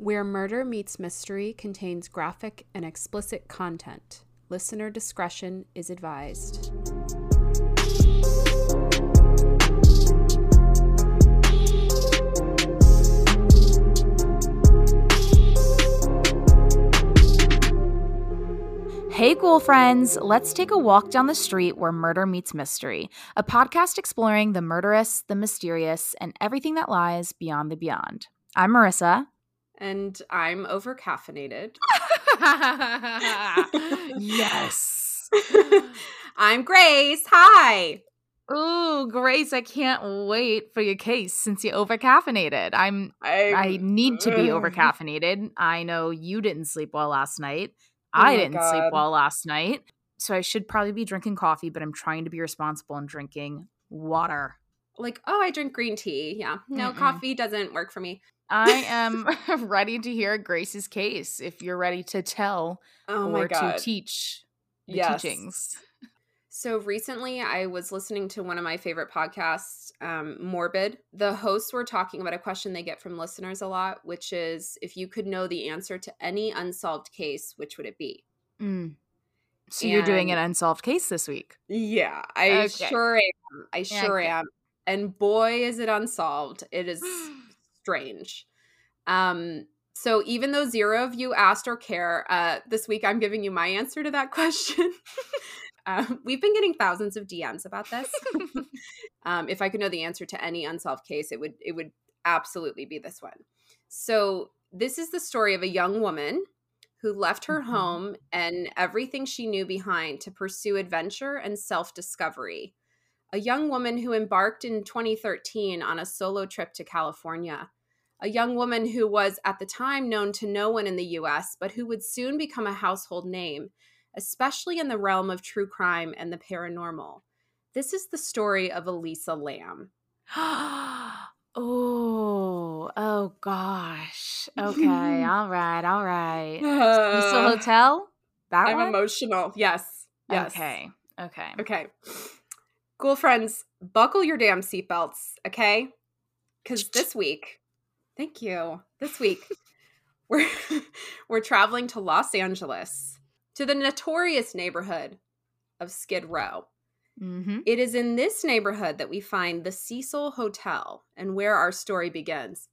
Where Murder Meets Mystery contains graphic and explicit content. Listener discretion is advised. Hey, cool friends, let's take a walk down the street where murder meets mystery, a podcast exploring the murderous, the mysterious, and everything that lies beyond the beyond. I'm Marissa. And I'm overcaffeinated. yes. I'm Grace. Hi. Ooh, Grace, I can't wait for your case since you're overcaffeinated. I'm I, I need to be Ugh. overcaffeinated. I know you didn't sleep well last night. Oh I didn't sleep well last night. So I should probably be drinking coffee, but I'm trying to be responsible and drinking water. Like, oh, I drink green tea. Yeah. No, Mm-mm. coffee doesn't work for me. I am ready to hear Grace's case if you're ready to tell Oh or to teach the Yes. teachings. So recently, I was listening to one of my favorite podcasts, um, Morbid. The hosts were talking about a question they get from listeners a lot, which is if you could know the answer to any unsolved case, which would it be? Mm. So you're doing an unsolved case this week. Yeah, I Okay. sure am. I sure am. And boy, is it unsolved. It is strange. Um, so even though zero of you asked or care, uh, this week I'm giving you my answer to that question. um, we've been getting thousands of DMs about this. um, if I could know the answer to any unsolved case, it would it would absolutely be this one. So this is the story of a young woman who left her Mhm. home and everything she knew behind to pursue adventure and self discovery. A young woman who embarked in 2013 on a solo trip to California. A young woman who was at the time known to no one in the US, but who would soon become a household name, especially in the realm of true crime and the paranormal. This is the story of Elisa Lam. oh, oh gosh. Okay, all right, all right. Uh, Cecil Hotel? That I'm one? emotional. Yes. Yes. Okay. Okay. Okay. Cool friends, buckle your damn seatbelts, okay? Because this week, thank you. This week, we're we're traveling to Los Angeles to the notorious neighborhood of Skid Row. Mm-hmm. It is in this neighborhood that we find the Cecil Hotel and where our story begins.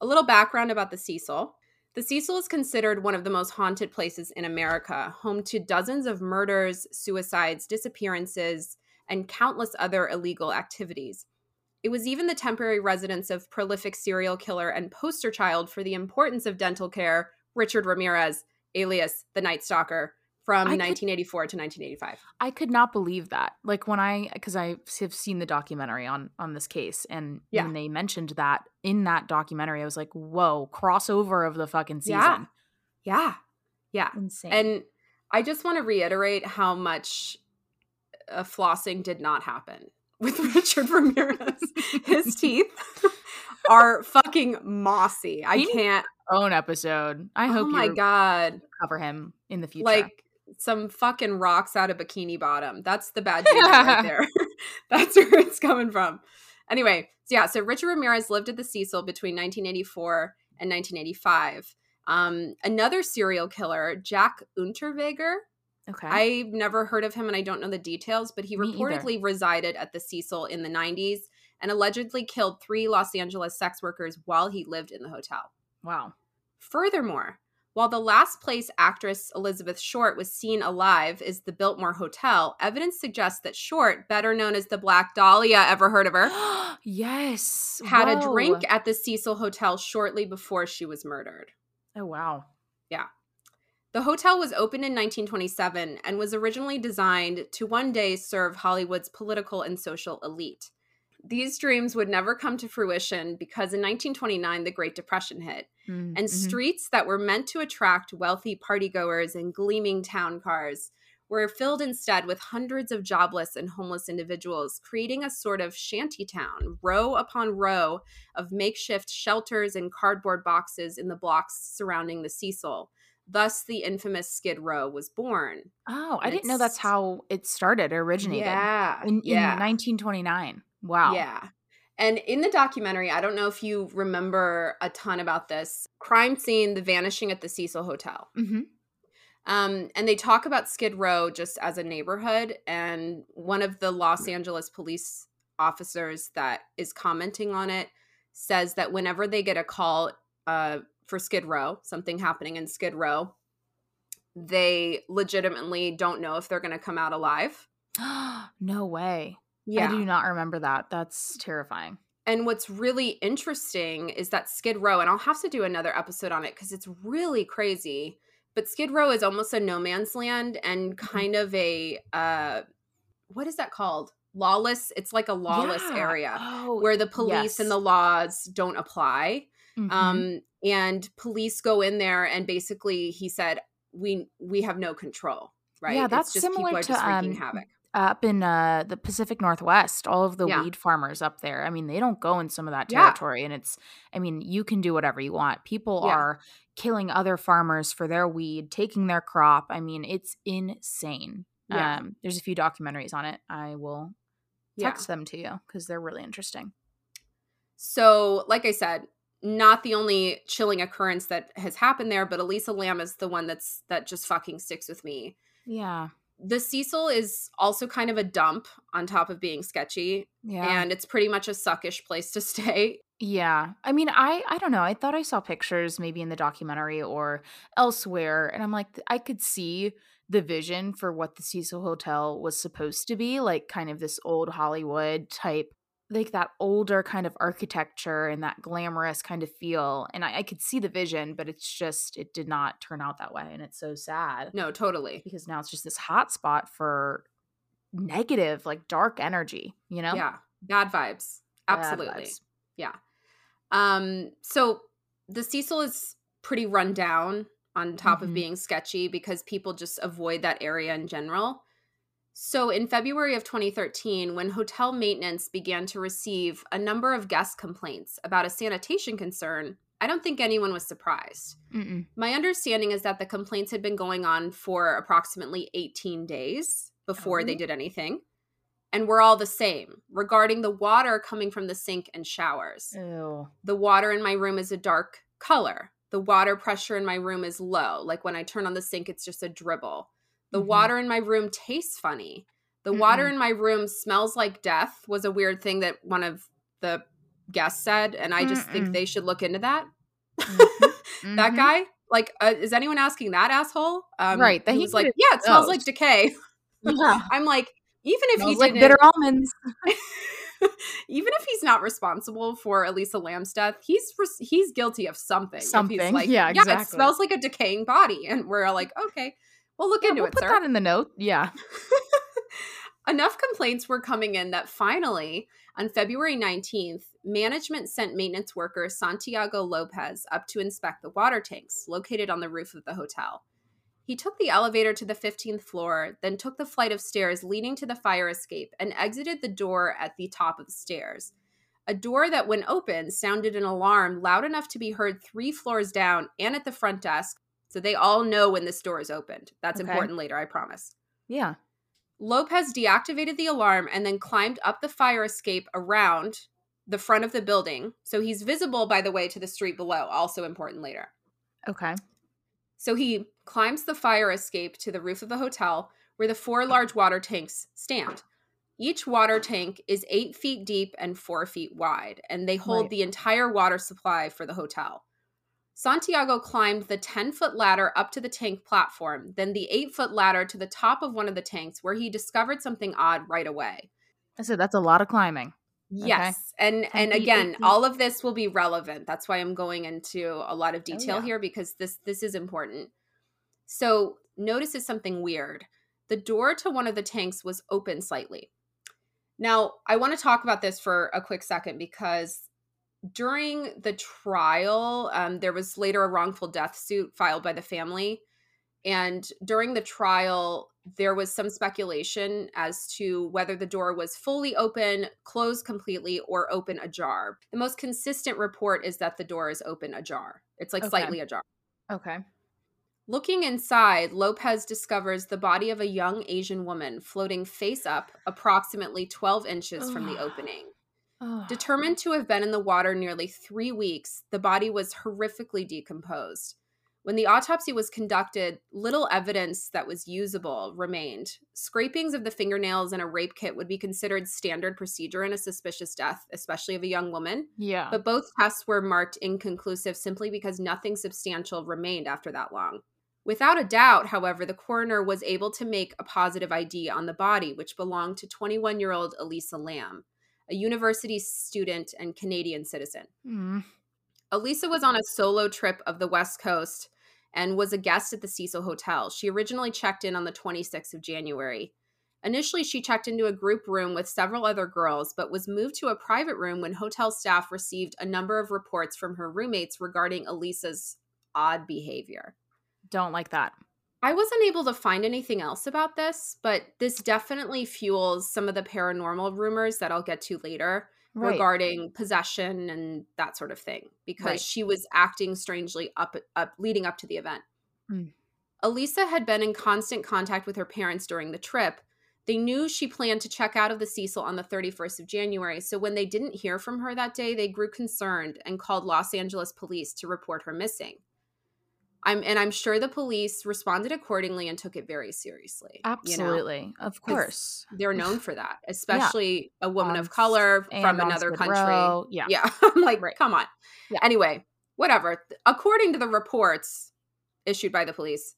A little background about the Cecil. The Cecil is considered one of the most haunted places in America, home to dozens of murders, suicides, disappearances, and countless other illegal activities. It was even the temporary residence of prolific serial killer and poster child for the importance of dental care, Richard Ramirez, alias the Night Stalker, from I could- 1984 to 1985. I could not believe that. Like when I, because I have seen the documentary on on this case, and Yeah. when they mentioned that in that documentary, I was like, "Whoa, crossover of the fucking season!" Yeah. Yeah. Yeah. Insane. And I just want to reiterate how much uh, flossing did not happen with Richard Ramirez. His teeth are fucking mossy. I can't. own episode. I hope. Oh hope my god! cover him in the future. Like some fucking rocks out of Bikini Bottom. That's the bad jingle right there. That's where it's coming from. Anyway, so yeah, so Richard Ramirez lived at the Cecil between 1984 and 1985. Um, another serial killer, Jack Unterweger, okay, I've never heard of him and I don't know the details, but he Me either. reportedly resided at the Cecil in the 90s and allegedly killed three Los Angeles sex workers while he lived in the hotel. wow. Furthermore, while the last place actress Elizabeth Short was seen alive is the Biltmore Hotel, evidence suggests that Short, better known as the Black Dahlia, ever heard of her, yes, had a drink at the Cecil Hotel shortly before she was murdered. Oh wow. The hotel was opened in 1927 and was originally designed to one day serve Hollywood's political and social elite. These dreams would never come to fruition because in 1929 the Great Depression hit, Mm, and mhm. streets that were meant to attract wealthy partygoers and gleaming town cars were filled instead with hundreds of jobless and homeless individuals, creating a sort of shanty town, row upon row of makeshift shelters and cardboard boxes in the blocks surrounding the Cecil. Thus, the infamous Skid Row was born. Oh, I didn't know that's how it started or originated. Yeah, in, in yeah, 1929. Wow. yeah. And in the documentary, I don't know if you remember a ton about this crime scene, the vanishing at the Cecil Hotel. Mm-hmm. Um, and they talk about Skid Row just as a neighborhood. And one of the Los Angeles police officers that is commenting on it says that whenever they get a call uh, for Skid Row, something happening in Skid Row, they legitimately don't know if they're going to come out alive. no way. Yeah. I do not remember that. That's terrifying. And what's really interesting is that Skid Row, and I'll have to do another episode on it because it's really crazy. But Skid Row is almost a no man's land and Mm-hmm. kind of a uh, what is that called? Lawless. It's like a lawless Yeah. area Oh, where the police yes. and the laws don't apply. mhm. Um, and police go in there and basically he said, We we have no control. Right. Yeah, that's just similar to, um, havoc. up in uh, the Pacific Northwest, all of the Yeah. weed farmers up there. I mean, they don't go in some of that Yeah. territory, and it's. I mean, you can do whatever you want. People Yeah. are killing other farmers for their weed, taking their crop. I mean, it's insane. Yeah. Um, there's a few documentaries on it. I will Yeah. text them to you because they're really interesting. So, like I said, not the only chilling occurrence that has happened there, but Elisa Lam is the one that's that just fucking sticks with me. Yeah, The Cecil is also kind of a dump on top of being sketchy, yeah, and it's pretty much a suckish place to stay. yeah. I mean, I I don't know. I thought I saw pictures maybe in the documentary or elsewhere, and I'm like, I could see the vision for what the Cecil Hotel was supposed to be, like kind of this old Hollywood type, like that older kind of architecture and that glamorous kind of feel. And I, I could see the vision, but it's just it did not turn out that way, and it's so sad No, totally. because now it's just this hot spot for negative, like dark energy. You know? Yeah, bad vibes. Bad Absolutely. vibes. Yeah. Um so the Cecil is pretty run down on top Mhm. of being sketchy because people just avoid that area in general. So in February of 2013, when hotel maintenance began to receive a number of guest complaints about a sanitation concern, I don't think anyone was surprised. Mm-mm. My understanding is that the complaints had been going on for approximately 18 days before they Oh. did anything. And we're all the same regarding the water coming from the sink and showers. Ew. The water in my room is a dark color. The water pressure in my room is low. Like when I turn on the sink, it's just a dribble. The Mhm. water in my room tastes funny. The water Mm-mm. in my room smells like death, was a weird thing that one of the guests said. And I just think Mm-mm. they should look into that. Mhm. that Mhm. guy like uh, is anyone asking that asshole um Right, that he he was like yeah it smells like decay Yeah. i'm like even if he like bitter almonds. even if he's not responsible for elisa lam's death he's res- he's guilty of something he's Something, like yeah, it exactly. smells like a decaying body and we're like okay well look Yeah, into we'll it put sir that in the note. Yeah. Enough complaints were coming in that finally, on February 19th, management sent maintenance worker Santiago Lopez up to inspect the water tanks located on the roof of the hotel. He took the elevator to the 15th floor, then took the flight of stairs leading to the fire escape and exited the door at the top of the stairs. A door that, when opened, sounded an alarm loud enough to be heard three floors down and at the front desk, so they all know when this door is opened. That's Okay. important later, I promise. Yeah. Lopez deactivated the alarm and then climbed up the fire escape around the front of the building. So he's visible, by the way, to the street below. Also important later. Okay. So he climbs the fire escape to the roof of the hotel where the four large water tanks stand. Each water tank is eight feet deep and four feet wide, and they hold Right. the entire water supply for the hotel. Santiago climbed the 10 foot ladder up to the tank platform, then the 8 foot ladder to the top of one of the tanks, where he discovered something odd right away. I said that's a lot of climbing. Yes. And 10 and again, 8 feet. all of this will be relevant. That's why I'm going into a lot of oh, detail yeah. here because this this is important. So, notices something weird. The door to one of the tanks was open slightly. Now, I want to talk about this for a quick second because during the trial, um, there was later a wrongful death suit filed by the family. And during the trial, there was some speculation as to whether the door was fully open, closed completely, or open ajar. The most consistent report is that the door is open ajar. It's like Okay. slightly ajar. Okay. Looking inside, Lopez discovers the body of a young Asian woman floating face up approximately 12 inches from the Ugh. Determined to have been in the water nearly three weeks, the body was horrifically decomposed. When the autopsy was conducted, little evidence that was usable remained. Scrapings of the fingernails in a rape kit would be considered standard procedure in a suspicious death, especially of a young woman. Yeah. But both tests were marked inconclusive simply because nothing substantial remained after that long. Without a doubt, however, the coroner was able to make a positive ID on the body, which belonged to 21 year old Elisa Lam, a university student and Canadian citizen. Mm. Elisa was on a solo trip of the West Coast and was a guest at the Cecil Hotel. She originally checked in on the 26th of January. Initially, she checked into a group room with several other girls, but was moved to a private room when hotel staff received a number of reports from her roommates regarding Elisa's odd behavior. Don't like that. I wasn't able to find anything else about this, but this definitely fuels some of the paranormal rumors that I'll get to later Right. regarding possession and that sort of thing because Right. she was acting strangely up up leading up to the event. Mm. Elisa had been in constant contact with her parents during the trip. They knew she planned to check out of the Cecil on the 31st of January, so when they didn't hear from her that day, they grew concerned and called Los Angeles police to report her missing. I'm and I'm sure the police responded accordingly and took it very seriously. you know? Absolutely. Of course. They're known for that, especially a woman On of color from another country. Row. Yeah. Yeah. I'm like, Right. come on. Yeah. Anyway, whatever. According to the reports issued by the police,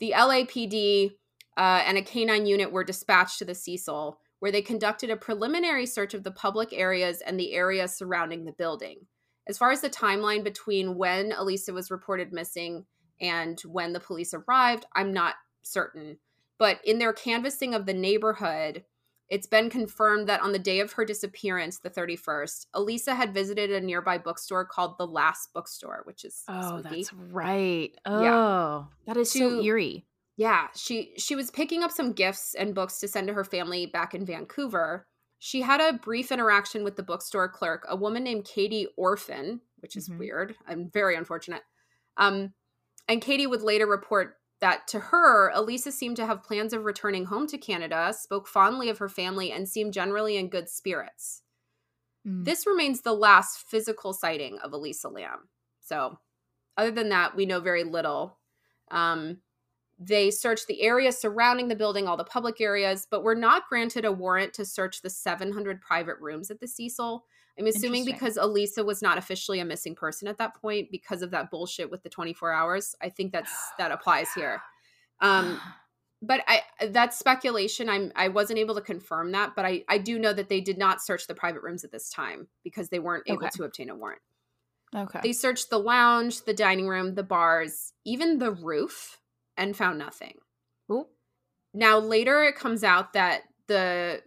the LAPD uh, and a canine unit were dispatched to the Cecil, where they conducted a preliminary search of the public areas and the area surrounding the building. As far as the timeline between when Elisa was reported missing and when the police arrived, I'm not certain. But in their canvassing of the neighborhood, it's been confirmed that on the day of her disappearance, the 31st, Elisa had visited a nearby bookstore called The Last Bookstore, which is Oh, spooky. that's right. Oh, Yeah. that is so To- eerie. Yeah, she she was picking up some gifts and books to send to her family back in Vancouver. She had a brief interaction with the bookstore clerk, a woman named Katie Orphan, which is Mhm. weird. I'm very unfortunate. Um, and Katie would later report that to her, Elisa seemed to have plans of returning home to Canada, spoke fondly of her family, and seemed generally in good spirits. Mm. This remains the last physical sighting of Elisa Lam. So, other than that, we know very little. Um, they searched the area surrounding the building, all the public areas, but were not granted a warrant to search the 700 private rooms at the Cecil. I'm assuming because Elisa was not officially a missing person at that point because of that bullshit with the 24 hours. I think that's that applies here. Um, but I that's speculation. I'm I wasn't able to confirm that, but I I do know that they did not search the private rooms at this time because they weren't able Okay. to obtain a warrant. okay. They searched the lounge, the dining room, the bars, even the roof, and found nothing. Ooh. Now later it comes out that the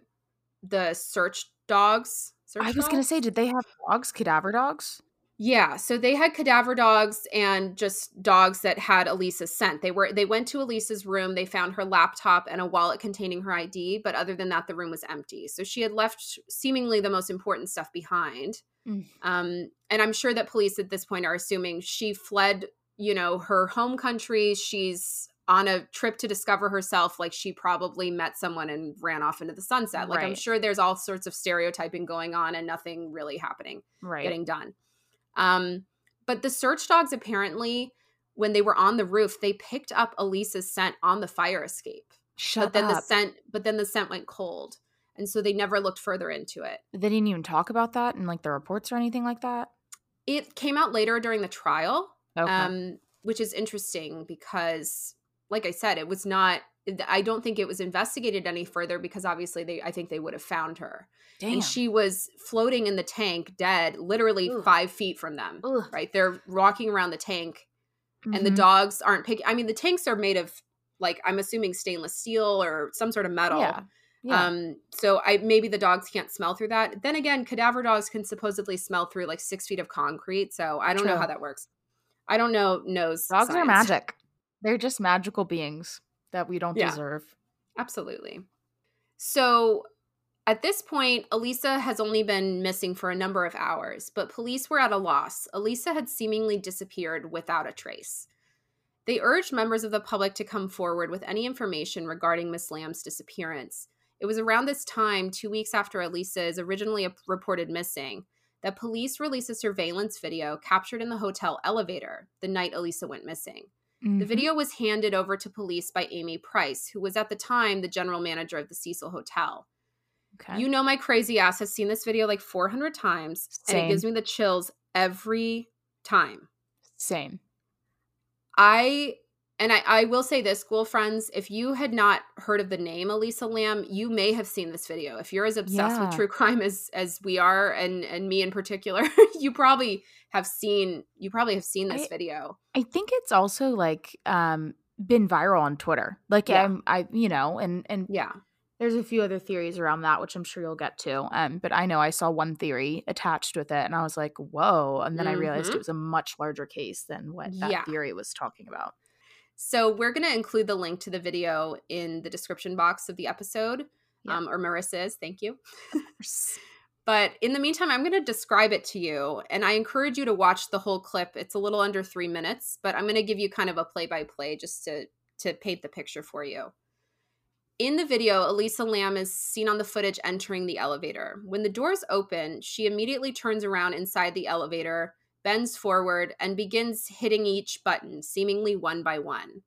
the search dogs. Search I was going to say, did they have dogs, cadaver dogs? Yeah, so they had cadaver dogs and just dogs that had Elisa's scent. They were they went to Elisa's room, they found her laptop and a wallet containing her ID, but other than that the room was empty. So she had left seemingly the most important stuff behind. Mm. Um and I'm sure that police at this point are assuming she fled, you know, her home country, she's on a trip to discover herself like she probably met someone and ran off into the sunset. Like I'm sure there's all sorts of stereotyping going on and nothing really happening Right. getting done. Um, but the search dogs apparently, when they were on the roof, they picked up Elisa's scent on the fire escape. Shut but then the scent, but then the scent went cold, and so they never looked further into it. they didn't even talk about that in like the reports or anything like that. It came out later during the trial, Okay. um, which is interesting because, like I said, it was not. I don't think it was investigated any further because obviously they. I think they would have found her, Damn. and she was floating in the tank, dead, literally Ugh. five feet from them. Ugh. Right, they're walking around the tank and the Mhm. dogs aren't picking. I mean, the tanks are made of like I'm assuming stainless steel or some sort of metal. Yeah. Yeah. Um, so I maybe the dogs can't smell through that. Then again, cadaver dogs can supposedly smell through like six feet of concrete. So I don't know how that works. I don't know. Knows Dogs are magic. They're just magical beings that we don't Yeah. deserve. Absolutely. So at this point, Elisa has only been missing for a number of hours, but police were at a loss. Elisa had seemingly disappeared without a trace. They urged members of the public to come forward with any information regarding Miss Lam's disappearance. It was around this time, two weeks after Elisa is originally reported missing, that police released a surveillance video captured in the hotel elevator the night Elisa went missing. Mm-hmm. The video was handed over to police by Amy Price, who was at the time the general manager of the Cecil Hotel. Okay. You know, my crazy ass has seen this video like 400 times, Same. and it gives me the chills every time. Same. I and I, I will say this, school friends, if you had not heard of the name Elisa Lam, you may have seen this video. If you're as obsessed yeah. with true crime as as we are, and and me in particular, you probably have seen you probably have seen this I, video. I think it's also like um been viral on Twitter. Like yeah. I'm I you know, and and yeah. There's a few other theories around that, which I'm sure you'll get to. Um, but I know I saw one theory attached with it, and I was like, "Whoa!" And then mm-hmm. I realized it was a much larger case than what that yeah. theory was talking about. So we're going to include the link to the video in the description box of the episode, yeah. um, or Marissa's. Thank you. but in the meantime, I'm going to describe it to you, and I encourage you to watch the whole clip. It's a little under three minutes, but I'm going to give you kind of a play by play just to to paint the picture for you. In the video, Elisa Lam is seen on the footage entering the elevator. When the doors open, she immediately turns around inside the elevator bends forward, and begins hitting each button, seemingly one by one.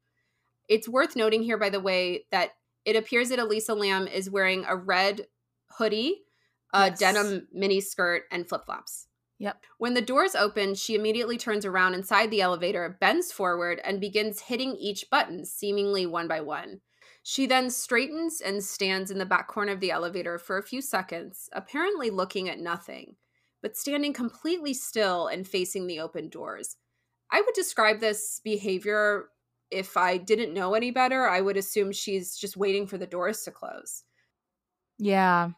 It's worth noting here, by the way, that it appears that Elisa Lam is wearing a red hoodie, a yes. denim mini skirt, and flip flops. Yep. When the doors open, she immediately turns around inside the elevator, bends forward, and begins hitting each button, seemingly one by one. She then straightens and stands in the back corner of the elevator for a few seconds, apparently looking at nothing but standing completely still and facing the open doors. I would describe this behavior if I didn't know any better, I would assume she's just waiting for the doors to close. Yeah.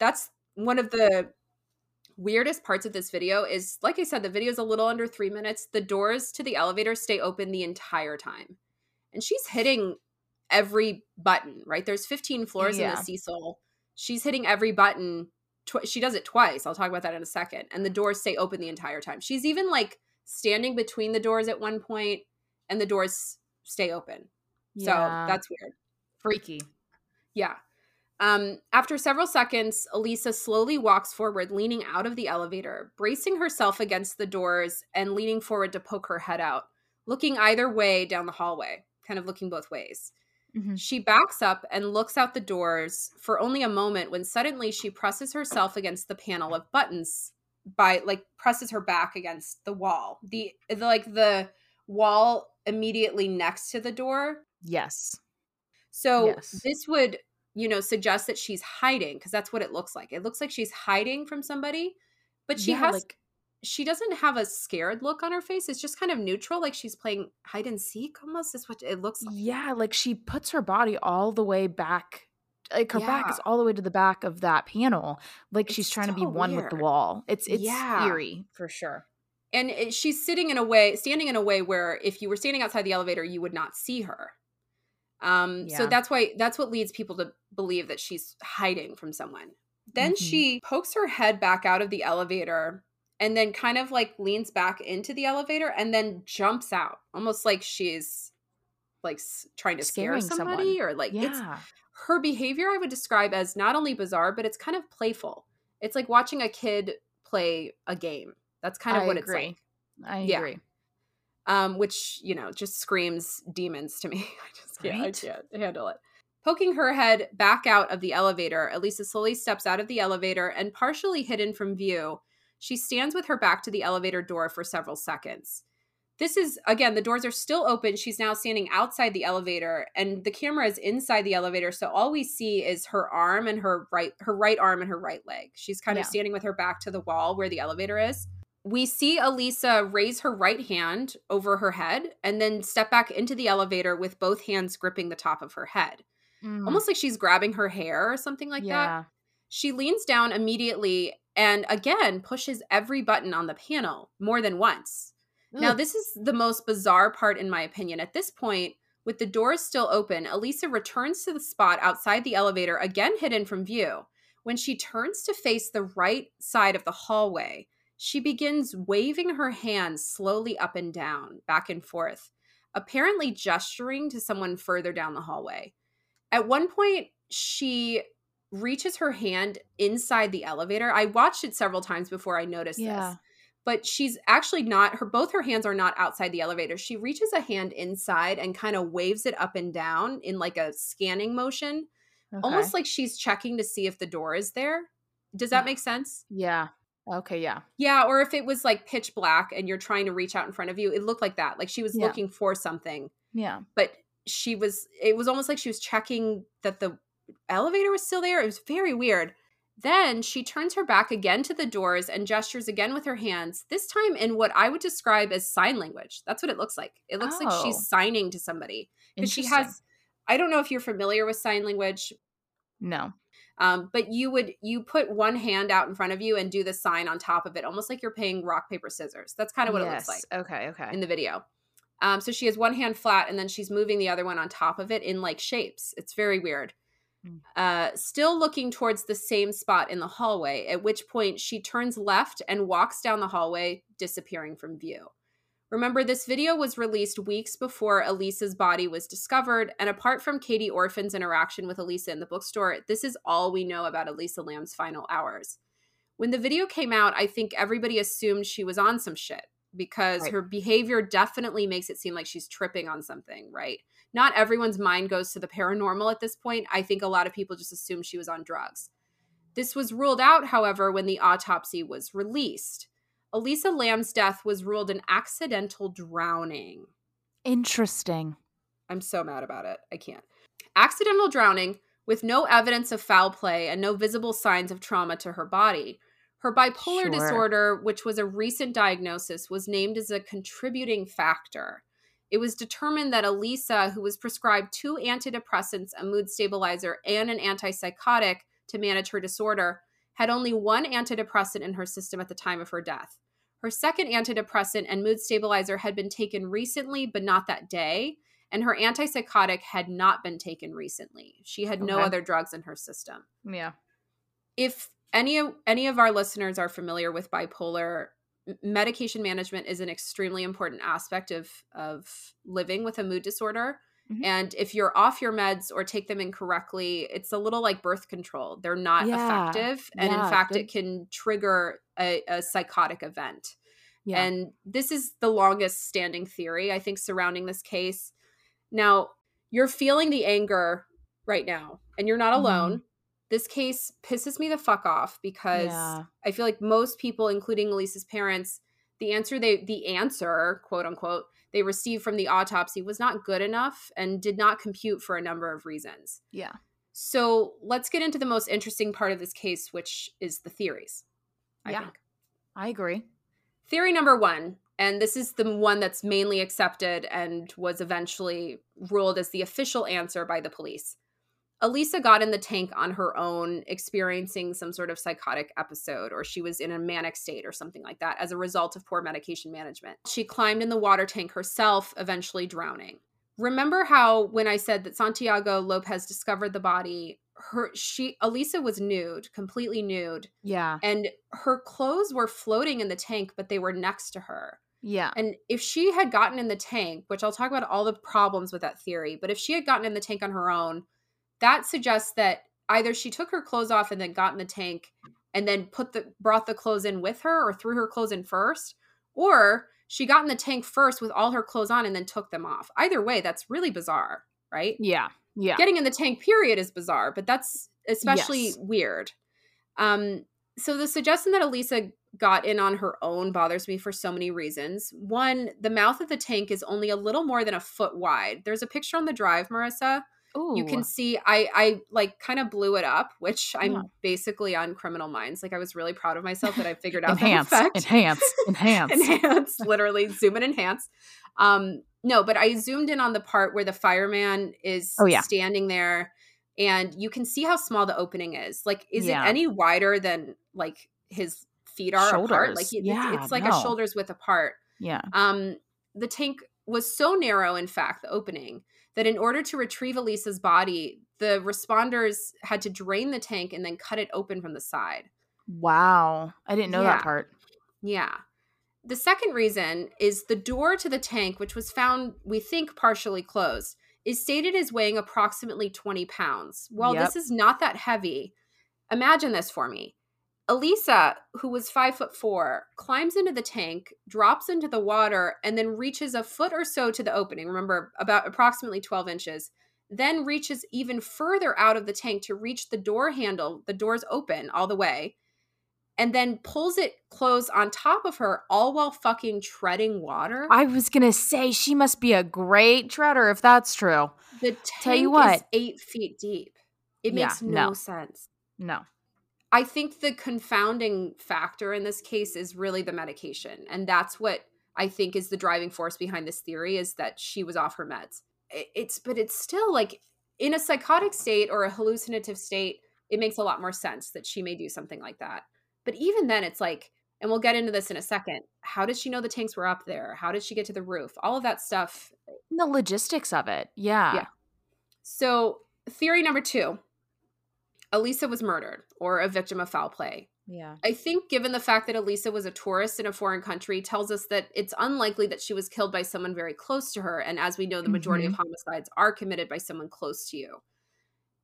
That's one of the weirdest parts of this video is like I said the video is a little under 3 minutes. The doors to the elevator stay open the entire time. And she's hitting every button, right? There's 15 floors yeah. in the Cecil. She's hitting every button tw- she does it twice. I'll talk about that in a second. And the doors stay open the entire time. She's even like standing between the doors at one point and the doors stay open. Yeah. So that's weird. Freaky. Yeah. Um, after several seconds, Elisa slowly walks forward, leaning out of the elevator, bracing herself against the doors and leaning forward to poke her head out, looking either way down the hallway, kind of looking both ways. Mm-hmm. She backs up and looks out the doors for only a moment when suddenly she presses herself against the panel of buttons by like presses her back against the wall. The, the like the wall immediately next to the door. Yes. So yes. this would, you know, suggest that she's hiding because that's what it looks like. It looks like she's hiding from somebody, but she yeah, has like she doesn't have a scared look on her face. It's just kind of neutral, like she's playing hide and seek almost, is what it looks like. Yeah, like she puts her body all the way back. Like her yeah. back is all the way to the back of that panel. Like it's she's trying so to be one weird. with the wall. It's it's yeah. eerie for sure. And it, she's sitting in a way, standing in a way where if you were standing outside the elevator, you would not see her. Um, yeah. so that's why that's what leads people to believe that she's hiding from someone. Then mm-hmm. she pokes her head back out of the elevator and then kind of like leans back into the elevator and then jumps out almost like she's like trying to Scaring scare somebody someone. or like yeah. it's her behavior i would describe as not only bizarre but it's kind of playful it's like watching a kid play a game that's kind of I what agree. it's like i yeah. agree um which you know just screams demons to me i just can't right? i can't handle it Poking her head back out of the elevator, Elisa slowly steps out of the elevator and, partially hidden from view, she stands with her back to the elevator door for several seconds. This is, again, the doors are still open. She's now standing outside the elevator and the camera is inside the elevator. So all we see is her arm and her right, her right arm and her right leg. She's kind yeah. of standing with her back to the wall where the elevator is. We see Elisa raise her right hand over her head and then step back into the elevator with both hands gripping the top of her head. Mm. Almost like she's grabbing her hair or something like yeah. that. She leans down immediately and again pushes every button on the panel more than once. Now, this is the most bizarre part, in my opinion. At this point, with the doors still open, Elisa returns to the spot outside the elevator, again hidden from view. When she turns to face the right side of the hallway, she begins waving her hands slowly up and down, back and forth, apparently gesturing to someone further down the hallway. At one point, she reaches her hand inside the elevator. I watched it several times before I noticed Yeah. this. But she's actually not her both her hands are not outside the elevator. She reaches a hand inside and kind of waves it up and down in like a scanning motion, Okay. almost like she's checking to see if the door is there. Does that make sense? Yeah. Okay. Yeah. Yeah, or if it was like pitch black and you're trying to reach out in front of you, it looked like that. Like she was Yeah. looking for something, Yeah. but she was it was almost like she was checking that the elevator was still there. It was very weird. Then she turns her back again to the doors and gestures again with her hands, this time in what I would describe as sign language. That's what it looks like. It looks like Oh. she's signing to somebody. Because she has I don't know if you're familiar with sign language, no. um, but you would you put one hand out in front of you and do the sign on top of it, almost like you're playing rock paper scissors. That's kind of what it looks like Okay. Okay. in the video. Um, so she has one hand flat and then she's moving the other one on top of it in like shapes. It's very weird. Mm. Uh, still looking towards the same spot in the hallway, at which point she turns left and walks down the hallway, disappearing from view. Remember, this video was released weeks before Elisa's body was discovered, and apart from Katie Orphan's interaction with Elisa in the bookstore, this is all we know about Elisa Lam's final hours. When the video came out, I think everybody assumed she was on some shit because Right. her behavior definitely makes it seem like she's tripping on something, right? Not everyone's mind goes to the paranormal at this point. I think a lot of people just assume she was on drugs. This was ruled out, however, when the autopsy was released. Elisa Lam's death was ruled an accidental drowning. Interesting. I'm so mad about it. I can't. Accidental drowning with no evidence of foul play and no visible signs of trauma to her body. Her bipolar Sure. disorder, which was a recent diagnosis, was named as a contributing factor. It was determined that Elisa, who was prescribed two antidepressants, a mood stabilizer, and an antipsychotic to manage her disorder, had only one antidepressant in her system at the time of her death. Her second antidepressant and mood stabilizer had been taken recently, but not that day, and her antipsychotic had not been taken recently. She had no other drugs in her system. Yeah. If any of any of our listeners are familiar with bipolar, medication management is an extremely important aspect of of living with a mood disorder. Mhm. And if you're off your meds or take them incorrectly, it's a little like birth control. They're not Yeah. effective. And in fact, good- it can trigger a, a psychotic event. Yeah. And this is the longest standing theory, I think, surrounding this case. Now, you're feeling the anger right now, and you're not alone. This case pisses me the fuck off because Yeah. I feel like most people, including Elisa's parents, the answer they the answer, quote unquote, they received from the autopsy was not good enough and did not compute for a number of reasons. yeah. So let's get into the most interesting part of this case, which is the theories. I Yeah. think. I agree. Theory number one, and this is the one that's mainly accepted and was eventually ruled as the official answer by the police. Elisa got in the tank on her own, experiencing some sort of psychotic episode, or she was in a manic state or something like that as a result of poor medication management. She climbed in the water tank herself, eventually drowning. Remember how when I said that Santiago Lopez discovered the body, her she Elisa was nude, completely nude, Yeah. and her clothes were floating in the tank, but they were next to her. Yeah. And if she had gotten in the tank, which I'll talk about all the problems with that theory, but if she had gotten in the tank on her own, that suggests that either she took her clothes off and then got in the tank and then put the brought the clothes in with her or threw her clothes in first, or she got in the tank first with all her clothes on and then took them off. Either way, that's really bizarre, right? Yeah. Yeah. getting in the tank period is bizarre but that's especially Yes. weird um so the suggestion that elisa got in on her own bothers me for so many reasons one the mouth of the tank is only a little more than a foot wide there's a picture on the drive marissa you can see i i like kind of blew it up which i'm Yeah. basically on criminal minds like i was really proud of myself that i figured out enhance, that effect enhance, enhance. enhance literally zoom and enhance um no but i zoomed in on the part where the fireman is Oh, yeah. standing there and you can see how small the opening is like is Yeah. it any wider than like his feet are apart like it- Yeah, it's like no. a shoulders width apart Yeah. um the tank was so narrow in fact the opening that in order to retrieve elisa's body the responders had to drain the tank and then cut it open from the side Wow. I didn't know Yeah. that part. yeah. The second reason is the door to the tank, which was found, we think, partially closed, is stated as weighing approximately 20 pounds. While Yep. this is not that heavy, imagine this for me. Elisa, who was five foot four, climbs into the tank, drops into the water, and then reaches a foot or so to the opening. Remember, about approximately 12 inches. Then reaches even further out of the tank to reach the door handle. The door's open all the way. And then pulls it closed on top of her, all while fucking treading water. I was gonna say she must be a great treader if that's true. the tank tell you is eight feet deep. It Yeah, makes no no. sense. No. I think the confounding factor in this case is really the medication. And that's what I think is the driving force behind this theory is that she was off her meds. It's, but it's still like in a psychotic state or a hallucinative state, it makes a lot more sense that she may do something like that. But even then, it's like, and we'll get into this in a second. How did she know the tanks were up there? How did she get to the roof? All of that stuff The logistics of it. Yeah. Yeah. So, theory number two Elisa was murdered or a victim of foul play. Yeah. I think, given the fact that Elisa was a tourist in a foreign country, tells us that it's unlikely that she was killed by someone very close to her. And as we know, the majority of homicides are committed by someone close to you.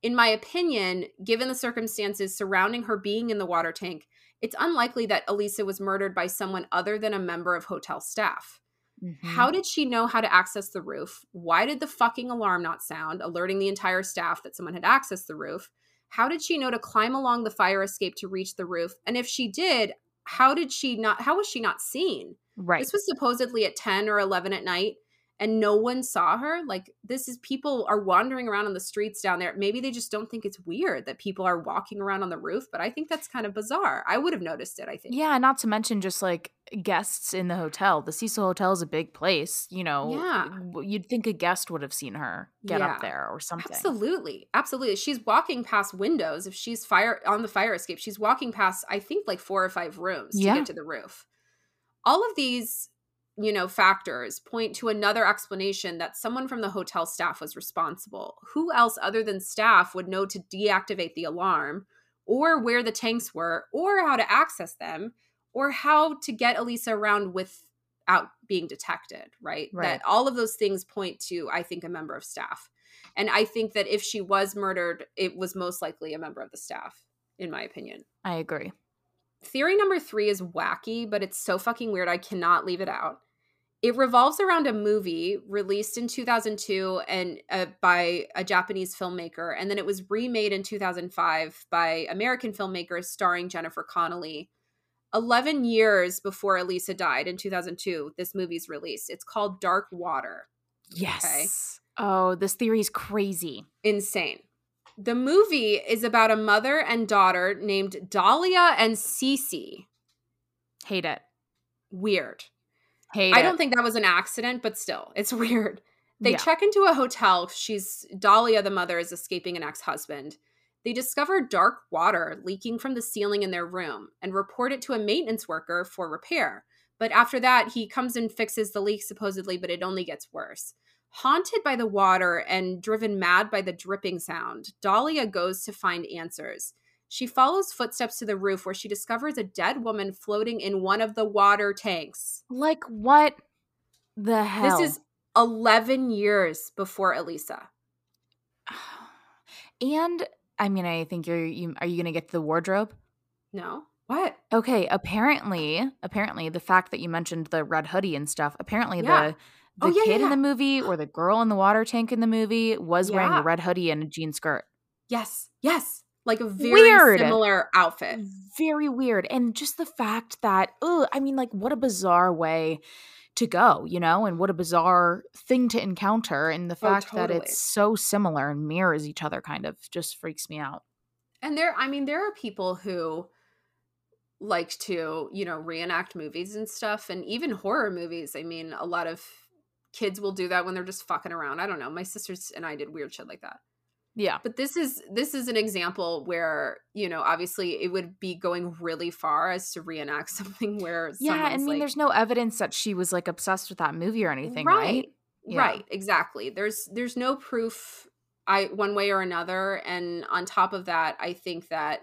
In my opinion, given the circumstances surrounding her being in the water tank, it's unlikely that Elisa was murdered by someone other than a member of hotel staff. Mhm. How did she know how to access the roof? Why did the fucking alarm not sound, alerting the entire staff that someone had accessed the roof? How did she know to climb along the fire escape to reach the roof? And if she did, how did she not how was she not seen? right. This was supposedly at 10 or 11 at night and no one saw her. Like this is people are wandering around on the streets down there. Maybe they just don't think it's weird that people are walking around on the roof, but I think that's kind of bizarre. I would have noticed it, I think. Yeah, not to mention just like guests in the hotel. The Cecil Hotel is a big place. You know, Yeah. you'd think a guest would have seen her get Yeah. up there or something. Absolutely. Absolutely. She's walking past windows. If she's fire on the fire escape, she's walking past, I think, like four or five rooms to get to the roof. All of these, you know, factors point to another explanation that someone from the hotel staff was responsible. Who else other than staff would know to deactivate the alarm or where the tanks were or how to access them or how to get Elisa around without being detected, right? Right. That all of those things point to, I think, a member of staff. And I think that if she was murdered, it was most likely a member of the staff, in my opinion. I agree. Theory number three is wacky, but it's so fucking weird. I cannot leave it out. It revolves around a movie released in 2002 and uh, by a Japanese filmmaker, and then it was remade in 2005 by American filmmakers starring Jennifer Connelly. 11 years before Elisa died in 2002, this movie's released. It's called Dark Water. Yes. Oh, this theory is crazy. insane. The movie is about a mother and daughter named Dahlia and Cece. Hate it. Weird. Hate I it. don't think that was an accident, but still, it's weird. They Yeah. check into a hotel. She's Dahlia, the mother, is escaping an ex husband. They discover dark water leaking from the ceiling in their room and report it to a maintenance worker for repair. But after that, he comes and fixes the leak supposedly, but it only gets worse. Haunted by the water and driven mad by the dripping sound, Dahlia goes to find answers. She follows footsteps to the roof where she discovers a dead woman floating in one of the water tanks. Like what the hell? This is 11 years before Elisa. and I mean, I think you're you are you going to get to the wardrobe? No? What? Okay, apparently, apparently the fact that you mentioned the red hoodie and stuff, apparently Yeah. the the Oh, yeah, kid yeah, in the movie or the girl in the water tank in the movie was wearing a red hoodie and a jean skirt. Yes. Yes. Like a very Weird. similar outfit. Very weird. And just the fact that, oh, I mean, like, what a bizarre way to go, you know, and what a bizarre thing to encounter. And the Oh, fact that it's so similar and mirrors each other kind of just freaks me out. And there, I mean, there are people who like to, you know, reenact movies and stuff, and even horror movies. I mean, a lot of kids will do that when they're just fucking around. I don't know. My sisters and I did weird shit like that. Yeah. But this is this is an example where you know, obviously, it would be going really far as to reenact something where Yeah. I mean, like, there's no evidence that she was like obsessed with that movie or anything, right? Yeah. right exactly there's there's no proof i one way or another and on top of that i think that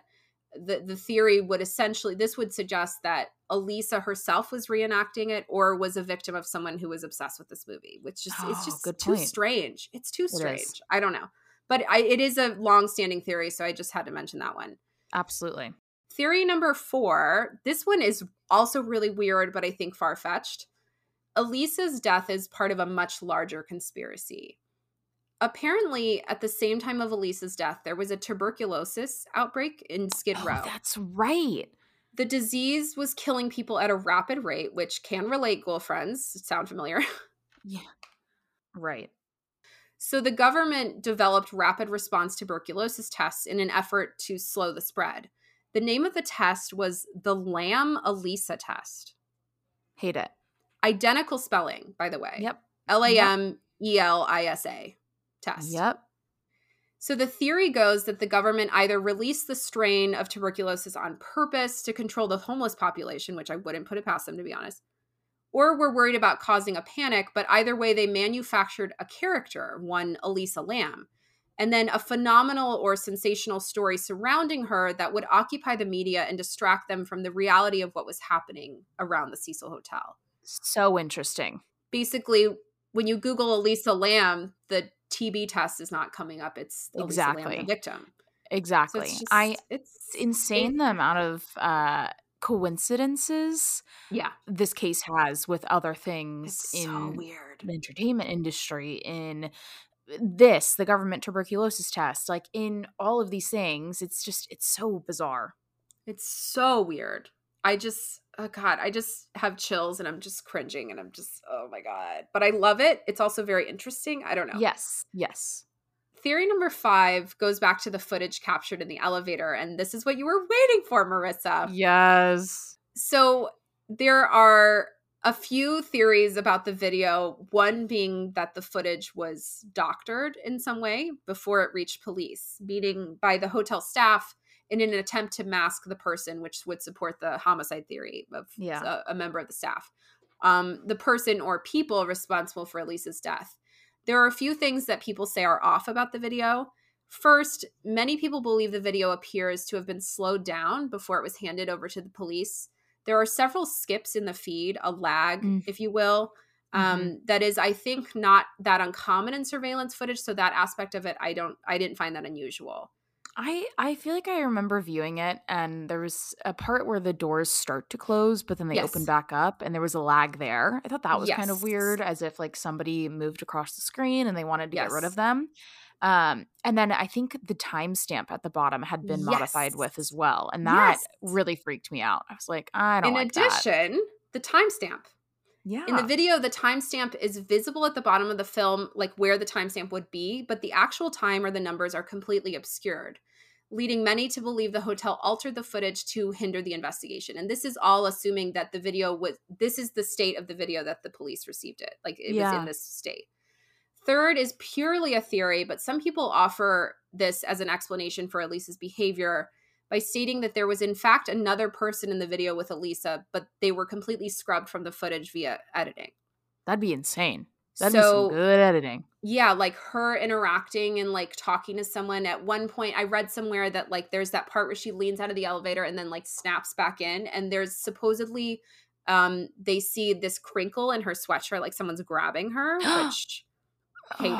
the the theory would essentially this would suggest that Elisa herself was reenacting it or was a victim of someone who was obsessed with this movie, which oh, just Oh, it's just too point. strange. It's too strange. I don't know. But I, it is a long-standing theory, so I just had to mention that one. Absolutely. Theory number four. This one is also really weird, but I think far-fetched. Elisa's death is part of a much larger conspiracy. Apparently, at the same time of Elisa's death, there was a tuberculosis outbreak in Skid oh, Row. Oh, that's right. the disease was killing people at a rapid rate, which can relate, girlfriends. Sound familiar? Yeah. Right. So the government developed rapid response tuberculosis tests in an effort to slow the spread. The name of the test was the Lam Elisa test. Hate it. Identical spelling, by the way. Yep. L A M E L I S A test. Yep. So the theory goes that the government either released the strain of tuberculosis on purpose to control the homeless population, which I wouldn't put it past them to be honest, or were worried about causing a panic, but either way they manufactured a character, one Elisa Lam, and then a phenomenal or sensational story surrounding her that would occupy the media and distract them from the reality of what was happening around the Cecil Hotel. So interesting. Basically, when you Google Elisa Lam, the TB test is not coming up. It's Elisa Lam, Exactly. the victim. So Exactly. it's just, I it's it's insane the amount of uh coincidences yeah, this case has with other things it's in so weird. the entertainment industry in this the government tuberculosis test like in all of these things it's just it's so bizarre It's so weird. I just, oh God, I just have chills and I'm just cringing and I'm just, oh my God. But I love it. It's also very interesting. I don't know. yes yes Theory number five goes back to the footage captured in the elevator. And this is what you were waiting for, Marissa. yes So there are a few theories about the video. One being that the footage was doctored in some way before it reached police, meaning by the hotel staff in an attempt to mask the person, which would support the homicide theory of Yeah. a, a member of the staff. Um, the person or people responsible for Elisa's death. There are a few things that people say are off about the video. First, many people believe the video appears to have been slowed down before it was handed over to the police. There are several skips in the feed, a lag, Mm. if you will. Um, that is, I think, not that uncommon in surveillance footage. So that aspect of it, I don't, I didn't find that unusual. I I feel like I remember viewing it and there was a part where the doors start to close but then they Yes. open back up and there was a lag there. I thought that was kind of weird as if like somebody moved across the screen and they wanted to get rid of them. Um and then I think the timestamp at the bottom had been modified with as well and that Yes. really freaked me out. I was like, I don't know. In like that. addition, the timestamp. Yeah. In the video, the timestamp is visible at the bottom of the film, like where the timestamp would be, but the actual time or the numbers are completely obscured, leading many to believe the hotel altered the footage to hinder the investigation. And this is all assuming that the video was, this is the state of the video that the police received it. Like it was in this state. Third is purely a theory, but some people offer this as an explanation for Elisa's behavior by stating that there was in fact another person in the video with Elisa, but they were completely scrubbed from the footage via editing. That'd be insane. That'd be so some good editing. yeah, like her interacting and like talking to someone. At one point, I read somewhere that like there's that part where she leans out of the elevator and then like snaps back in, and there's supposedly um they see this crinkle in her sweatshirt, like someone's grabbing her, which hate it.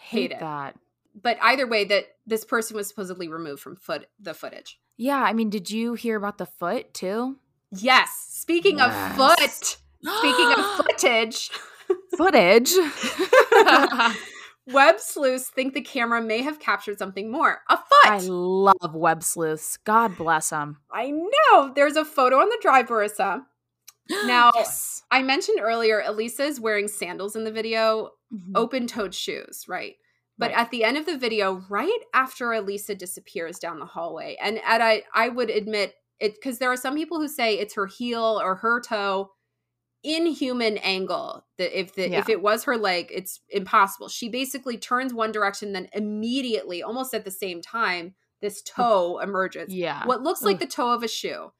Hate, Hate it. that. But either way, that this person was supposedly removed from foot the footage. Yeah, I mean, did you hear about the foot too? Yes. Speaking Yes. of foot, speaking of footage, footage. web sleuths think the camera may have captured something more a foot. I love web sleuths. God bless them. I know. There's a photo on the drive, Marissa. Now- yes. I mentioned earlier, Elisa is wearing sandals in the video, Mhm. open toed shoes, right? But Right. at the end of the video, right after Elisa disappears down the hallway, and at I, I would admit it because there are some people who say it's her heel or her toe, inhuman angle. That if the if it was her leg, it's impossible. She basically turns one direction, then immediately, almost at the same time, this toe emerges. Yeah. What looks like Ugh. the toe of a shoe.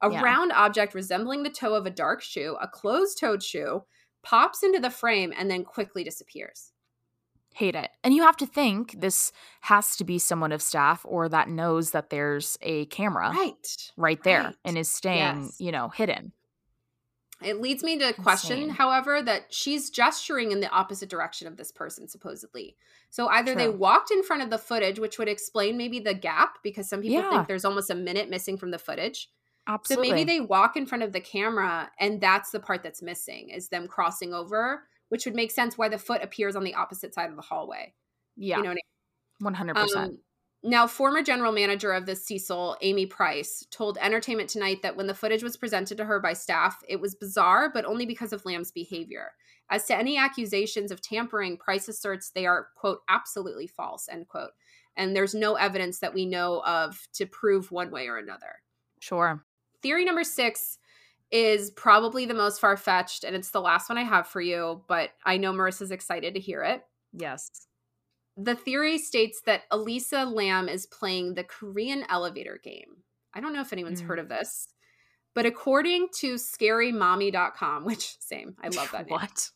A Yeah. round object resembling the toe of a dark shoe, a closed toed shoe, pops into the frame and then quickly disappears. Hate it. And you have to think this has to be someone of staff or that knows that there's a camera right, right there right. and is staying, Yes. you know, hidden. It leads me to question, however, that she's gesturing in the opposite direction of this person, supposedly. So either they walked in front of the footage, which would explain maybe the gap, because some people Yeah. think there's almost a minute missing from the footage. Absolutely. So maybe they walk in front of the camera, and that's the part that's missing is them crossing over, which would make sense why the foot appears on the opposite side of the hallway. yeah, You know what I 100%. um, now, former general manager of the Cecil, Amy Price, told Entertainment Tonight that when the footage was presented to her by staff, it was bizarre, but only because of Lam's behavior. As to any accusations of tampering, Price asserts they are, quote, absolutely false, end quote. And there's no evidence that we know of to prove one way or another. sure. Theory number six is probably the most far fetched, and it's the last one I have for you, but I know Marissa's excited to hear it. Yes. The theory states that Elisa Lam is playing the Korean elevator game. I don't know if anyone's Mm. heard of this, but according to scarymommy.com, which same, I love that name. What?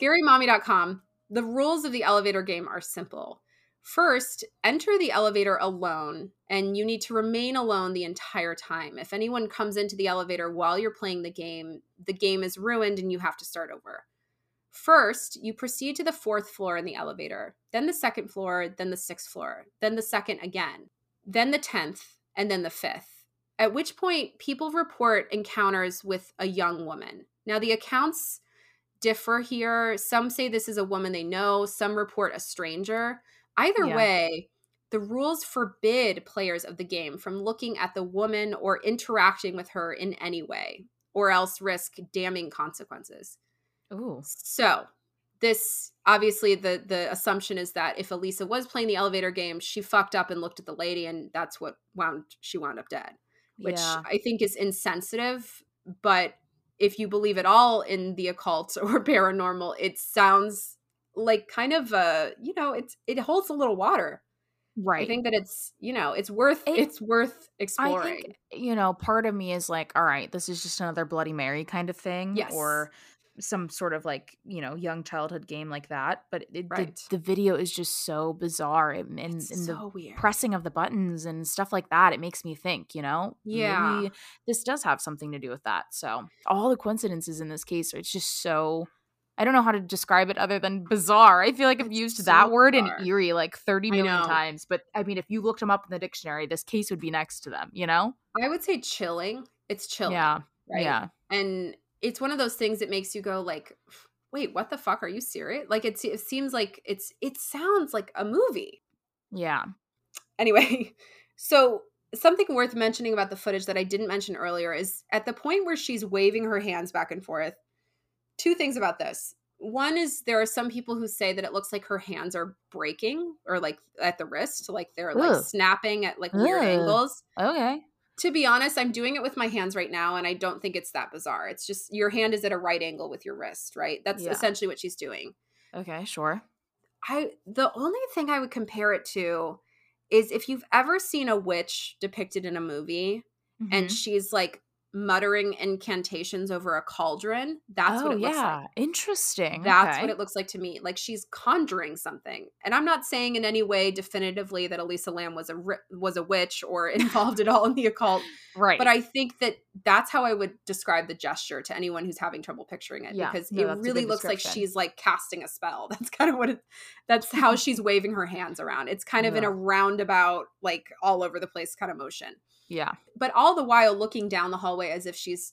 Scarymommy.com, the rules of the elevator game are simple. First, enter the elevator alone, and you need to remain alone the entire time. If anyone comes into the elevator while you're playing the game, the game is ruined and you have to start over. First, you proceed to the fourth floor in the elevator, then the second floor, then the sixth floor, then the second again, then the 10th, and then the fifth. At which point, people report encounters with a young woman. Now, the accounts differ here. Some say this is a woman they know, some report a stranger. Either Yeah. way, the rules forbid players of the game from looking at the woman or interacting with her in any way, or else risk damning consequences. Ooh. So, this obviously the the assumption is that if Elisa was playing the elevator game, she fucked up and looked at the lady, and that's what wound she wound up dead, which yeah. I think is insensitive. But if you believe at all in the occult or paranormal, it sounds like kind of uh you know it's it holds a little water. Right. I think that it's you know it's worth It- it's worth I exploring. think, you know, part of me is like, all right, this is just another Bloody Mary kind of thing. Yes. Or some sort of like, you know, young childhood game like that. But it, Right. the, the video is just so bizarre. And, and, and the weird. pressing of the buttons and stuff like that, it makes me think, you know? Yeah. Maybe this does have something to do with that. So all the coincidences in this case are it's just so. I don't know how to describe it other than bizarre. I feel like I've It's used so that word bizarre. in eerie like 30 I million times. But I mean, if you looked them up in the dictionary, this case would be next to them, you know? I would say chilling. It's chilling. Yeah. Right. Yeah. and it's one of those things that makes you go like wait what the fuck are you serious like it's, it seems like it's it sounds like a movie Yeah. anyway so something worth mentioning about the footage that i didn't mention earlier is at the point where she's waving her hands back and forth two things about this one is there are some people who say that it looks like her hands are breaking or like at the wrist like they're like snapping at like weird angles Okay. to be honest, I'm doing it with my hands right now, and I don't think it's that bizarre. It's just your hand is at a right angle with your wrist, right? That's Yeah. essentially what she's doing. Okay. Sure. I the only thing I would compare it to is if you've ever seen a witch depicted in a movie and Mhm. she's like muttering incantations over a cauldron. That's oh, what it looks yeah. like. Interesting. That's okay. what it looks like to me. Like she's conjuring something, and I'm not saying in any way definitively that Elisa Lam was a was a witch or involved at all in the occult. Right. But I think that that's how I would describe the gesture to anyone who's having trouble picturing it Yeah, because no, it really looks like she's like casting a spell. That's kind of what it that's how she's waving her hands around. It's kind of in a roundabout like all over the place kind of motion. Yeah. But all the while looking down the hallway as if she's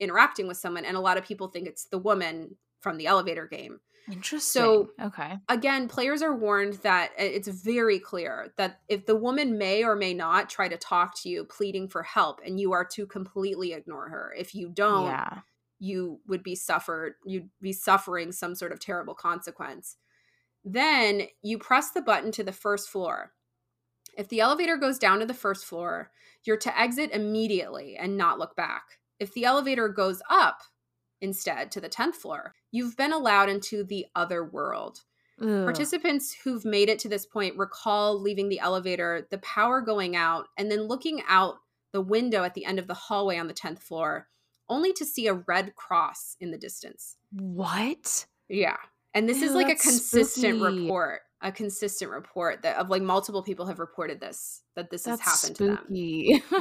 interacting with someone and a lot of people think it's the woman from the elevator game. Interesting. So, okay. Again, players are warned that it's very clear that if the woman may or may not try to talk to you pleading for help and you are to completely ignore her. If you don't, Yeah. you would be suffered you'd be suffering some sort of terrible consequence then you press the button to the first floor if the elevator goes down to the first floor you're to exit immediately and not look back if the elevator goes up instead to the 10th floor you've been allowed into the other world Ugh. Participants who've made it to this point recall leaving the elevator, the power going out, and then looking out the window at the end of the hallway on the 10th floor, only to see a red cross in the distance. What? Yeah. And this Ew, is like a consistent spooky. report, a consistent report that of like multiple people have reported this that this That's has happened to them.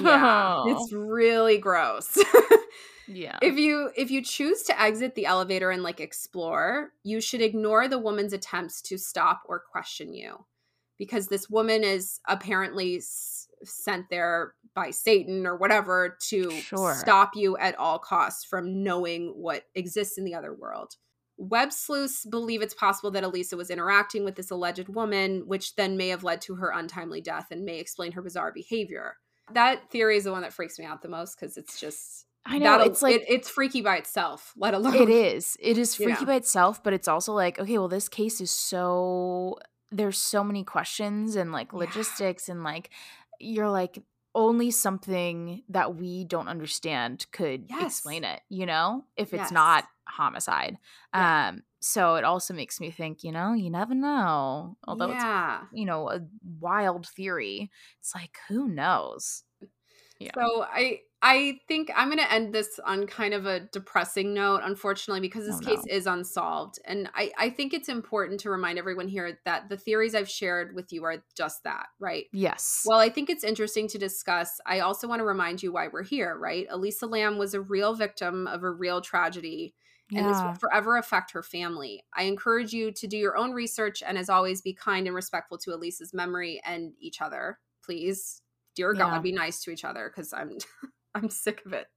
Yeah, it's really gross. yeah. if you if you choose to exit the elevator and like explore, you should ignore the woman's attempts to stop or question you because this woman is apparently s- sent there by Satan or whatever to Sure. stop you at all costs from knowing what exists in the other world. Web sleuths believe it's possible that Elisa was interacting with this alleged woman, which then may have led to her untimely death and may explain her bizarre behavior. That theory is the one that freaks me out the most because it's just I know it's like it, it's freaky by itself, let alone it is. It is freaky by itself, but it's also like, okay, well, this case is so there's so many questions and like Yeah. logistics and like you're like only something that we don't understand could Yes. explain it, you know, if it's Yes. not homicide. Yeah. Um, so it also makes me think, you know, you never know. Although it's you know, a wild theory. It's like, who knows? Yeah. So I I think I'm going to end this on kind of a depressing note, unfortunately, because oh, this Oh, case no. is unsolved, and I I think it's important to remind everyone here that the theories I've shared with you are just that, right? Yes. Well, I think it's interesting to discuss. I also want to remind you why we're here, right? Elisa Lam was a real victim of a real tragedy, and this will forever affect her family. I encourage you to do your own research and, as always, be kind and respectful to Elisa's memory and each other. Please, dear Yeah. God, be nice to each other because I'm I'm sick of it.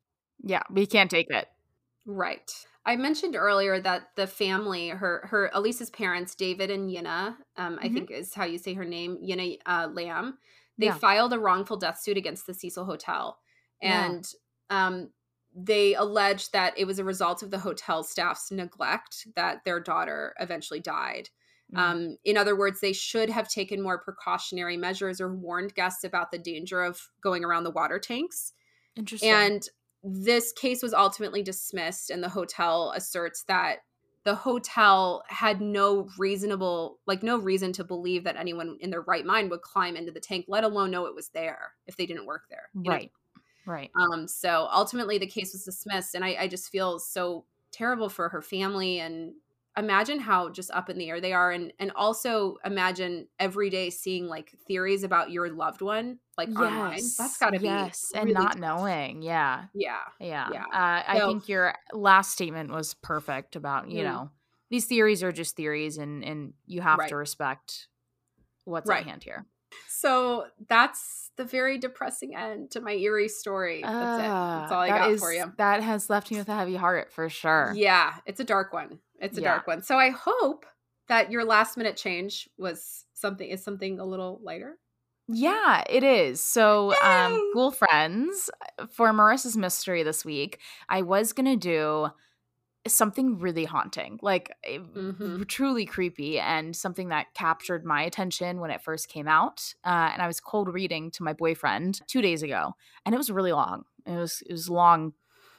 Yeah. We can't take it. Right. I mentioned earlier that the family, her her Elisa's parents, David and Yinna, um, I Mhm. think is how you say her name, Yinna uh, Lam. They Yeah. filed a wrongful death suit against the Cecil Hotel, Yeah. and um, they alleged that it was a result of the hotel staff's neglect that their daughter eventually died. Mm. Um, in other words, they should have taken more precautionary measures or warned guests about the danger of going around the water tanks. Interesting. And this case was ultimately dismissed, and the hotel asserts that the hotel had no reasonable, like, no reason to believe that anyone in their right mind would climb into the tank, let alone know it was there if they didn't work there. you know? right. Right. Um, so ultimately, the case was dismissed, and I, I just feel so terrible for her family. And imagine how just up in the air they are, and and also imagine every day seeing like theories about your loved one like online. That's got to be yes, and not tough. knowing. Yeah, Yeah, yeah. Yeah. Uh, I think your last statement was perfect about you Mm. know these theories are just theories, and and you have Right. to respect what's Right. at hand here. So that's the very depressing end to my eerie story. That's it. That's all I Ah, that got is- for you. That has left me with a heavy heart for sure. Yeah, it's a dark one. It's a Yeah. dark one. So I hope that your last minute change was something is something a little lighter. Yeah, it is. So, um, Yay! Ghoul Friends, for Marissa's mystery this week, I was going to do something really haunting, like eh, Mhm. truly creepy, and something that captured my attention when it first came out. Uh, and I was cold reading to my boyfriend two days ago, and it was really long. It was it was long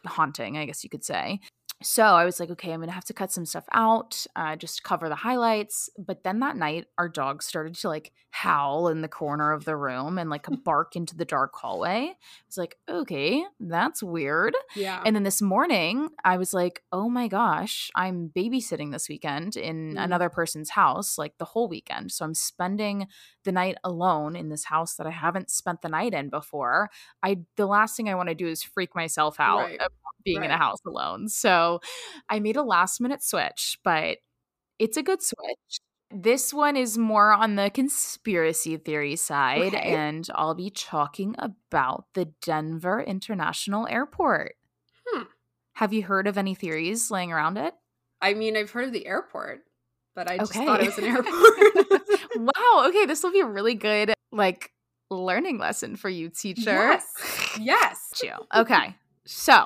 haunting, I guess you could say. So I was like, okay, I'm gonna have to cut some stuff out, uh, just cover the highlights. But then that night, our dog started to like howl in the corner of the room and like bark into the dark hallway. I was like, okay, that's weird. Yeah. And then this morning, I was like, oh my gosh, I'm babysitting this weekend in Mm. another person's house, like the whole weekend. So I'm spending the night alone in this house that I haven't spent the night in before. I the last thing I want to do is freak myself out Right. Being in a house alone. So I made a last minute switch, but it's a good switch. This one is more on the conspiracy theory side, Okay. and I'll be talking about the Denver International Airport. Hmm. Have you heard of any theories laying around it? I mean, I've heard of the airport, but I just Okay. thought it was an airport. wow. Okay, this will be a really good like learning lesson for you, teacher. yes. Yes. you. Okay. So,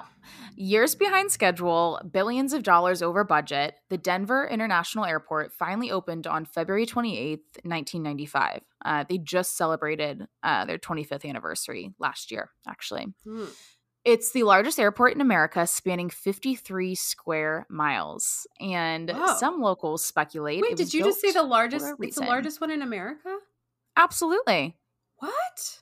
years behind schedule, billions of dollars over budget, the Denver International Airport finally opened on February 28th, 1995. Uh, they just celebrated uh, their 25th anniversary last year, actually. Hmm. It's the largest airport in America, spanning 53 square miles. And Whoa. some locals speculate. Wait, it did you just say the largest? It's the largest one in America. Absolutely. What?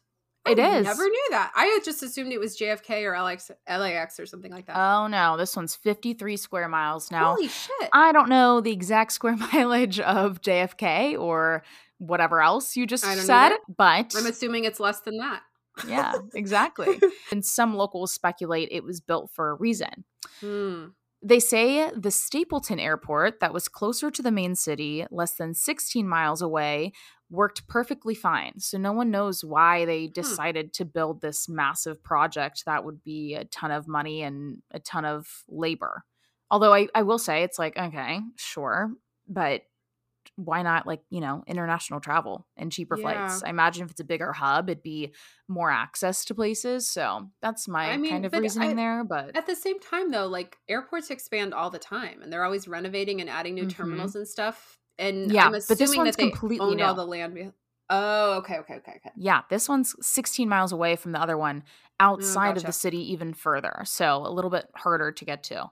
It I is. never knew that. I had just assumed it was JFK or LX, LAX or something like that. Oh no, this one's 53 square miles now. Holy shit. I don't know the exact square mileage of JFK or whatever else you just said, but I'm assuming it's less than that. yeah, exactly. and some locals speculate it was built for a reason. Hmm. They say the Stapleton Airport, that was closer to the main city, less than 16 miles away, worked perfectly fine. So no one knows why they hmm. decided to build this massive project that would be a ton of money and a ton of labor. Although I, I will say it's like, okay, sure, but why not like, you know, international travel and cheaper flights? I imagine if it's a bigger hub, it'd be more access to places. So that's my I mean, kind of reasoning I- there. But At the same time, though, like airports expand all the time, and they're always renovating and adding new Mhm. terminals and stuff. And Yeah, I'm but this one's that they completely owned all the land. be- Oh, okay, okay, okay, okay. Yeah, this one's 16 miles away from the other one, outside of gotcha. the city even further. So a little bit harder to get to.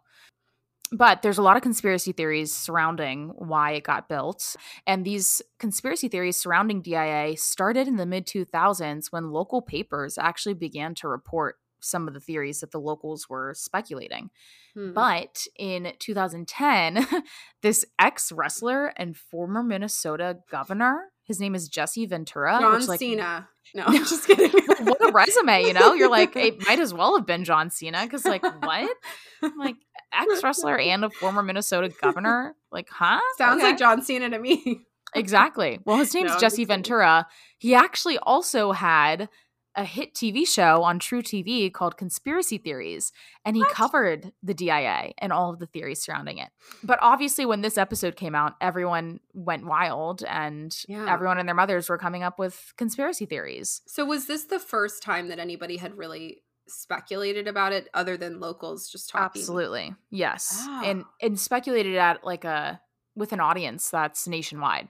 But there's a lot of conspiracy theories surrounding why it got built. And these conspiracy theories surrounding DIA started in the mid 2000s when local papers actually began to report some of the theories that the locals were speculating. Hmm. But in 2010, this ex wrestler and former Minnesota governor, his name is Jesse Ventura. John which, like, Cena. No, I'm just kidding. what a resume, you know? You're like, it might as well have been John Cena because, like, what? I'm like, ex wrestler and a former Minnesota governor? Like, huh? Sounds Okay. like John Cena to me. Exactly. Well, his name's No, Jesse. Ventura. He actually also had a hit TV show on truTV called Conspiracy Theories, and he What? covered the DIA and all of the theories surrounding it. But obviously, when this episode came out, everyone went wild, and Yeah. everyone and their mothers were coming up with conspiracy theories. So, was this the first time that anybody had really speculated about it, other than locals just talking? Absolutely, yes, Ah. and and speculated at like a with an audience that's nationwide.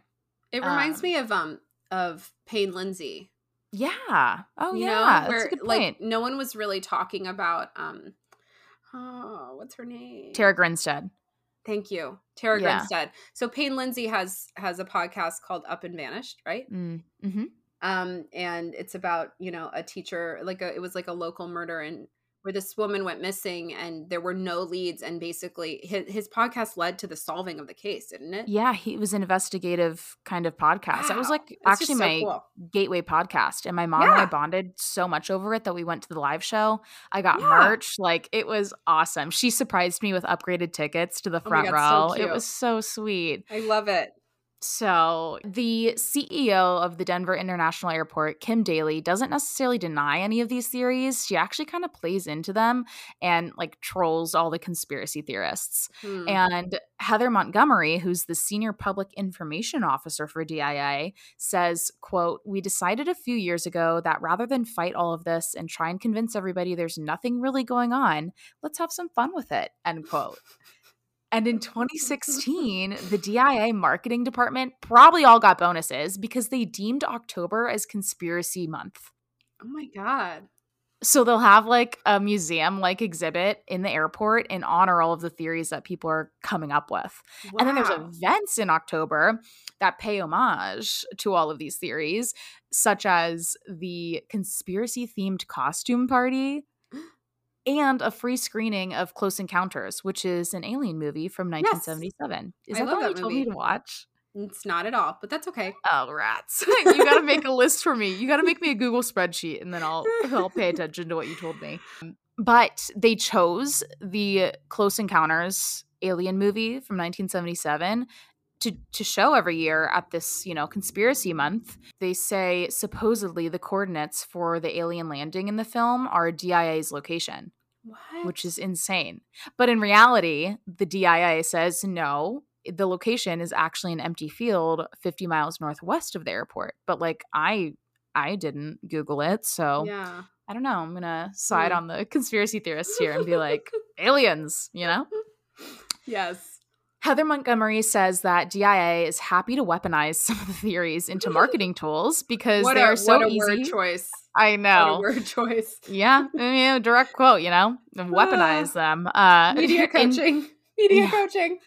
It reminds Um, me of um of Payne Lindsay. Yeah. Oh you yeah. know, where like no one was really talking about um oh what's her name? Tara Grinstead. Thank you. Tara Yeah. Grinstead. So Payne Lindsay has has a podcast called Up and Vanished, right? Mm, hmm Um and it's about, you know, a teacher like a it was like a local murder and where this woman went missing and there were no leads and basically his, his podcast led to the solving of the case, didn't it? Yeah, he was an investigative kind of podcast. That was like It's actually so my cool. gateway podcast. And my mom and I bonded so much over it that we went to the live show. I got Yeah. merch. Like it was awesome. She surprised me with upgraded tickets to the Oh front so row. it was so sweet. I love it. So, the CEO of the Denver International Airport, Kim Daly, doesn't necessarily deny any of these theories. She actually kind of plays into them and like trolls all the conspiracy theorists. Hmm. And Heather Montgomery, who's the senior public information officer for DIA, says, quote, "We decided a few years ago that rather than fight all of this and try and convince everybody there's nothing really going on, let's have some fun with it." End quote. And in 2016, the DIA marketing department probably all got bonuses because they deemed October as conspiracy month. oh my god. So they'll have like a museum like exhibit in the airport and honor all of the theories that people are coming up with. And then there's events in October that pay homage to all of these theories, such as the conspiracy themed costume party and a free screening of Close Encounters, which is an alien movie from 1977. Is I that the love one you told me to watch? It's not at all, but that's okay. Oh, rats. you got to make a list for me. You got to make me a Google spreadsheet and then I'll I'll pay attention to what you told me. Um, but they chose the Close Encounters alien movie from 1977 to to show every year at this, you know, conspiracy month. They say supposedly the coordinates for the alien landing in the film are DIA's location, What? which is insane. But in reality, the DIA says no, the location is actually an empty field 50 miles northwest of the airport. But like I I didn't Google it, so yeah. I don't know. I'm gonna side Hmm. on the conspiracy theorists here and be like, aliens, you know? Yes. Heather Montgomery says that DIA is happy to weaponize some of the theories into marketing tools because What they a, are so what a easy. word choice. I know. word choice. Yeah, I mean, a direct quote, you know, and weaponize them. Uh, Media coaching. Media Yeah. coaching.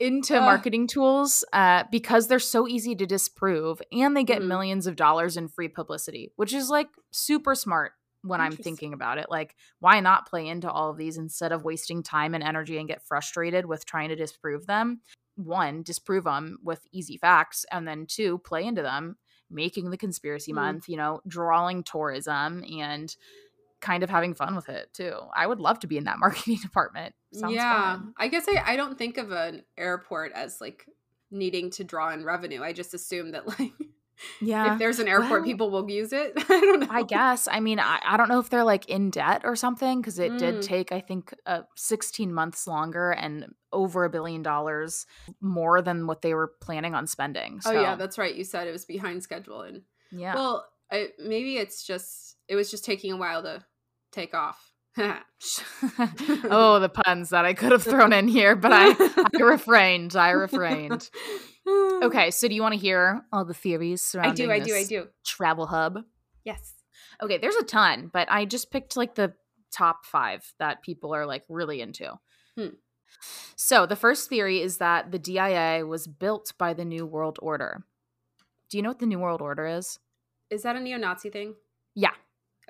into Ugh. marketing tools uh, because they're so easy to disprove and they get Mhm. millions of dollars in free publicity, which is like super smart when I'm thinking about it. Like, why not play into all of these instead of wasting time and energy and get frustrated with trying to disprove them? One, disprove them with easy facts, and then two, play into them, making the conspiracy Mm. month, you know, drawing tourism and kind of having fun with it too. I would love to be in that marketing department. Sounds yeah, fun. I guess I, I don't think of an airport as like needing to draw in revenue. I just assume that like Yeah. if there's an airport, Well, people will use it. I don't know. I guess. I mean, I, I don't know if they're like in debt or something because it did Mm. take, I think, uh, 16 months longer and over a billion dollars more than what they were planning on spending. So, Oh yeah, that's right. You said it was behind schedule, and yeah. well, I, maybe it's just it was just taking a while to take off. Oh, the puns that I could have thrown in here, but I, I refrained. I refrained. Okay, so do you want to hear all the theories surrounding? I do. I do. I do. travel hub? Yes. Okay, there's a ton, but I just picked like the top five that people are like really into. Hmm. So the first theory is that the DIA was built by the New World Order. Do you know what the New World Order is? Is that a neo-Nazi thing? Yeah,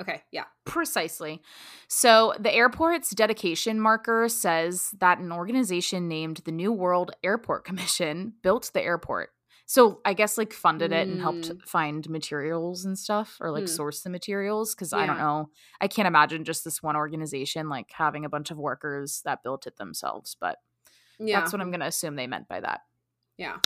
Okay. Yeah. precisely. So the airport's dedication marker says that an organization named the New World Airport Commission built the airport. So I guess like funded it and helped Mm. find materials and stuff or like Hmm. source the materials because I don't know. I can't imagine just this one organization like having a bunch of workers that built it themselves, but Yeah. that's what I'm going to assume they meant by that. Yeah.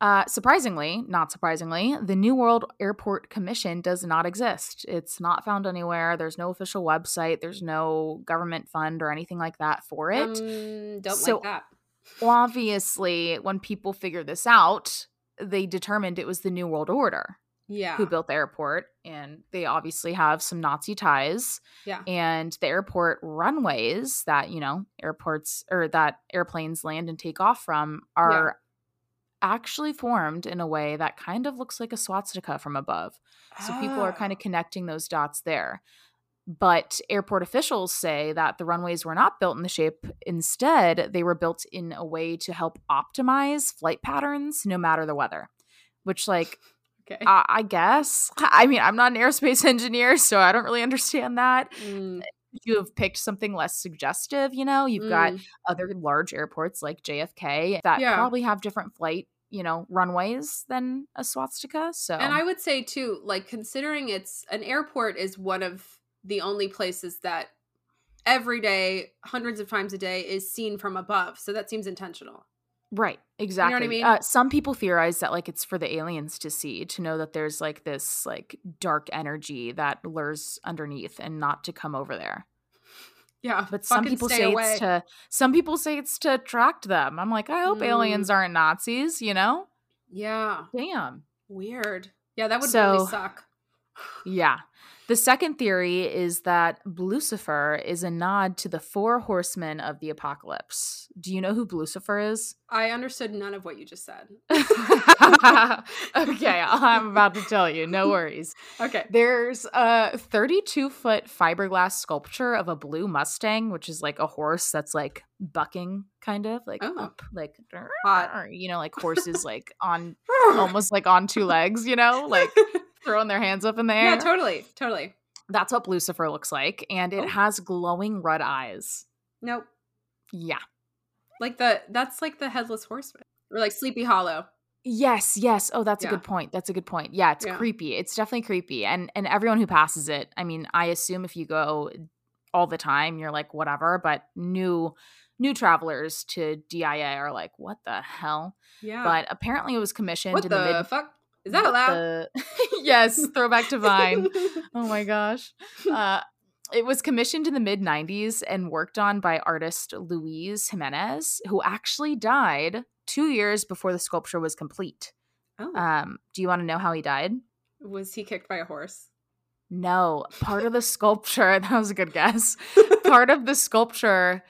Uh, surprisingly, not surprisingly, the New World Airport Commission does not exist. It's not found anywhere. There's no official website. There's no government fund or anything like that for it. Um, don't So- like that. Obviously, when people figure this out, they determined it was the New World Order Yeah. who built the airport, and they obviously have some Nazi ties. Yeah. And the airport runways that, you know, airports or that airplanes land and take off from are actually formed in a way that kind of looks like a swastika from above. So people are kind of connecting those dots there. But airport officials say that the runways were not built in the shape. Instead, they were built in a way to help optimize flight patterns no matter the weather. Which, like, Okay. I, I guess. I mean, I'm not an aerospace engineer, so I don't really understand that. Mm, You have picked something less suggestive, you know? You've got mm. other large airports like JFK that Yeah. probably have different flight, you know, runways than a swastika. So, And I would say too, like considering it's an airport is one of the only places that every day, hundreds of times a day, is seen from above. So that seems intentional. Right, exactly. You know I mean? Uh, some people theorize that like it's for the aliens to see, to know that there's like this like dark energy that lures underneath and not to come over there. Yeah, But some people say away. it's to some people say it's to attract them. I'm like, I hope Mm. aliens aren't Nazis, you know? Yeah, Damn. weird. Yeah, that would So- really suck. Yeah. The second theory is that Lucifer is a nod to the four horsemen of the apocalypse. Do you know who Lucifer is? I understood none of what you just said. okay, I'm about to tell you. No worries. Okay. There's a 32 foot fiberglass sculpture of a blue Mustang, which is like a horse that's like bucking, kind of like Oh. up, like Hot. you know, like horses like on almost like on two legs, you know, like throwing their hands up in the air. yeah, totally, totally. That's what Lucifer looks like, and it Oh. has glowing red eyes. Nope. Yeah. Like the that's like the headless horseman or like Sleepy Hollow. Yes, yes. Oh, that's Yeah. a good point. That's a good point. Yeah, it's Yeah. creepy. It's definitely creepy. And and everyone who passes it, I mean, I assume if you go all the time, you're like whatever, but new new travelers to DIA are like, what the hell? Yeah. But apparently it was commissioned what in the, the mid fuck? Is that allowed? the- yes, throwback to Vine. Oh my gosh. Uh, it was commissioned in the mid 90s and worked on by artist Luis Jimenez, who actually died two years before the sculpture was complete. oh. Um, do you want to know how he died? was he kicked by a horse? No, part of the sculpture, that was a good guess. Part of the sculpture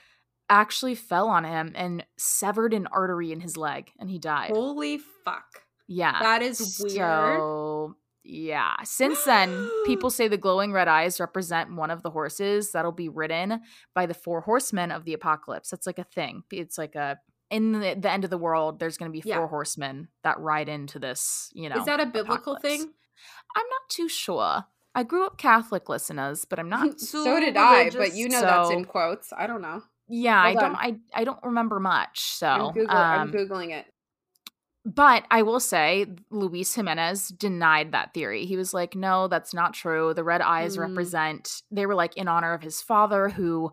actually fell on him and severed an artery in his leg and he died. Holy fuck. Yeah. That is weird. So, yeah. Since then, people say the glowing red eyes represent one of the horses that'll be ridden by the four horsemen of the apocalypse. That's like a thing. It's like a in the, the end of the world, there's going to be four Yeah. horsemen that ride into this. You know, Is that a biblical apocalypse. thing? I'm not too sure. I grew up Catholic, listeners, but I'm not. so did I, but you know that's in quotes. I don't know. Yeah, I Hold don't. I I don't remember much. So, I'm, Google- I'm um, googling it. But I will say, Luis Jimenez denied that theory. He was like, "No, that's not true. The red eyes Mm. represent." They were like in honor of his father, who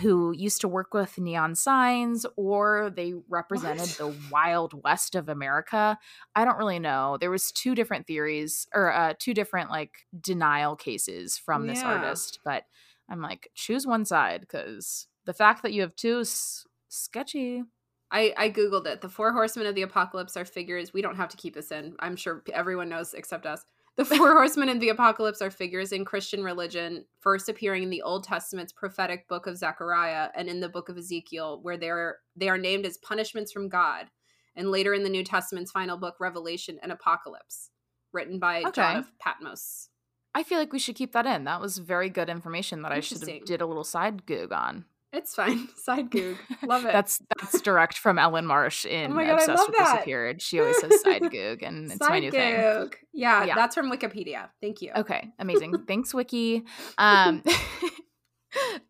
who used to work with neon signs, or they represented What? the Wild West of America. I don't really know. There was two different theories, or uh, two different like denial cases from this Yeah. artist. But I'm like, choose one side because the fact that you have two is sketchy. I, I googled it. The four horsemen of the apocalypse are figures. We don't have to keep this in. I'm sure everyone knows except us. The four horsemen of the apocalypse are figures in Christian religion, first appearing in the Old Testament's prophetic book of Zechariah and in the book of Ezekiel, where they are they are named as punishments from God, and later in the New Testament's final book, Revelation and Apocalypse, written by Okay. John of Patmos. I feel like we should keep that in. That was very good information that I should have did a little side goog on. It's fine. Side goog. Love it. That's that's direct from Ellen Marsh in Oh my God, Obsessed with that. Disappeared. She always says side goog, and it's my Side new thing. goog. Yeah, Yeah. that's from Wikipedia. Thank you. Okay, amazing. Thanks, Wiki. Um,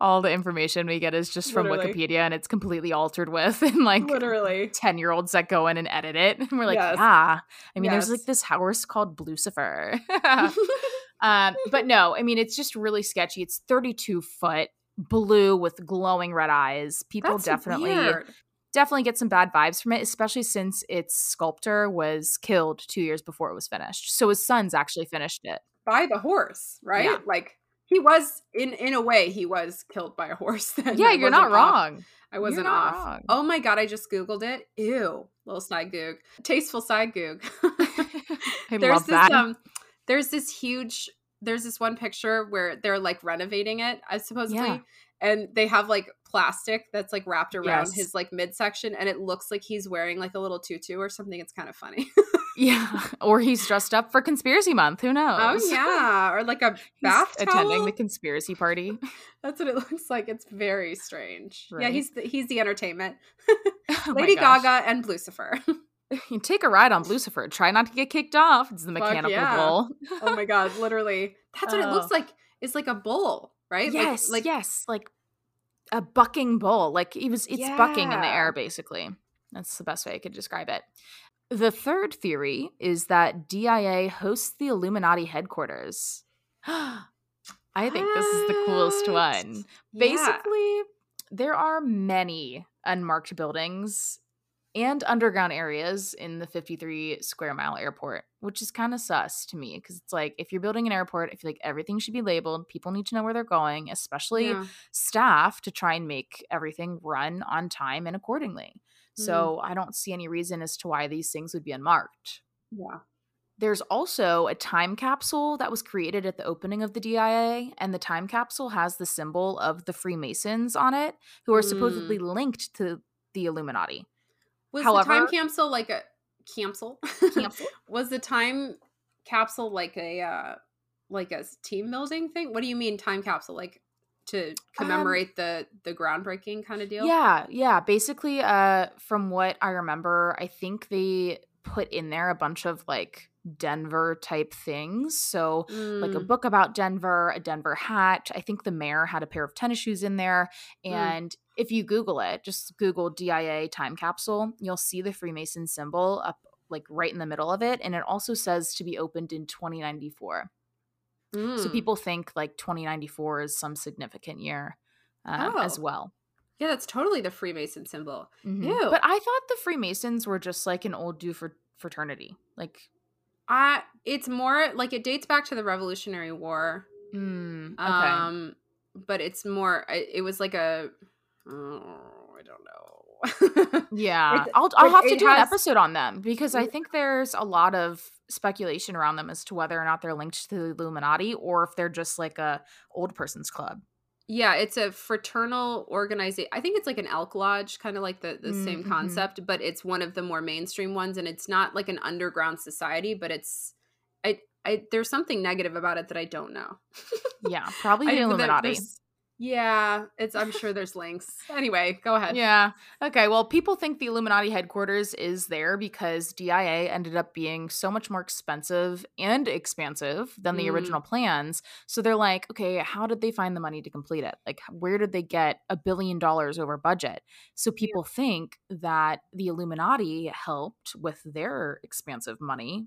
all the information we get is just from Literally. Wikipedia, and it's completely altered with, and like Literally. ten year olds that go in and edit it, and we're like, Yes. yeah. I mean, there's like this house called Lucifer. um, but no, I mean, it's just really sketchy. It's 32 foot, blue with glowing red eyes. People That's definitely weird. definitely get some bad vibes from it, especially since its sculptor was killed two years before it was finished. So his sons actually finished it. by the horse, right? Yeah. Like he was in in a way he was killed by a horse. Then yeah, you're not off. wrong. I wasn't off. wrong. Oh my god, I just googled it. Ew, little side goog, tasteful side goog. I there's love this that. um, there's this huge. There's this one picture where they're like renovating it, I supposedly, Yeah. and they have like plastic that's like wrapped around Yes. his like midsection, and it looks like he's wearing like a little tutu or something. It's kind of funny. yeah, or he's dressed up for conspiracy month. Who oh, knows? oh yeah, or like a bath attending the conspiracy party. That's what it looks like. It's very strange. Yeah, he's the, he's the entertainment. Oh Lady. Gaga and Lucifer. You take a ride on Lucifer. Try not to get kicked off. It's the mechanical yeah. bull. oh my god, literally. That's what it Oh. looks uh. like. It's like a bull, right? Yes, like, yes, like a bucking bull. Like it was, it's bucking in the air. Basically, that's the best way I could describe it. The third theory is that DIA hosts the Illuminati headquarters. I think this is the coolest one. Yeah. Basically, there are many unmarked buildings and underground areas in the 53 square mile airport, which is kind of sus to me because it's like if you're building an airport, I feel like everything should be labeled. People need to know where they're going, especially Yeah. staff to try and make everything run on time and accordingly. Mm. So I don't see any reason as to why these things would be unmarked. Yeah. There's also a time capsule that was created at the opening of the DIA, and the time capsule has the symbol of the Freemasons on it, who are supposedly linked to the Illuminati. Was the time capsule like a capsule? Capsule? was the time capsule like a uh like a team building thing? What do you mean time capsule? Like to commemorate the the groundbreaking kind of deal? Um, Yeah, yeah. Basically, uh, from what I remember, I think they put in there a bunch of like Denver type things. So like a Mm, book about Denver, a Denver hat. I think the mayor had a pair of tennis shoes in there. Mm. If you Google it, just Google DIA time capsule, you'll see the Freemason symbol up like right in the middle of it. And it also says to be opened in 2094. So mm. people think like 2094 is some significant year um, as Oh. well. Yeah, that's totally the Freemason symbol. Ew. But I thought the Freemasons were just like an old do for fraternity. Like, Uh it's more like it dates back to the Revolutionary War. mm, okay. Um but it's more it, it was like a oh, I don't know. Yeah, It- I'll I'll have to do an episode on them because I think there's a lot of speculation around them as to whether or not they're linked to the Illuminati or if they're just like a old person's club. yeah, it's a fraternal organization. I think it's like an elk lodge, kind of like the, the same Mhm. concept, but it's one of the more mainstream ones and it's not like an underground society, but it's I I there's something negative about it that I don't know. Yeah, probably the there- Illuminati. there's- Yeah, it's. I'm sure there's links. Anyway, go ahead. Yeah. Okay. Well, people think the Illuminati headquarters is there because DIA ended up being so much more expensive and expansive than the Mm. original plans. So they're like, okay, how did they find the money to complete it? Like, where did they get a billion dollars over budget? So people think that the Illuminati helped with their expansive money,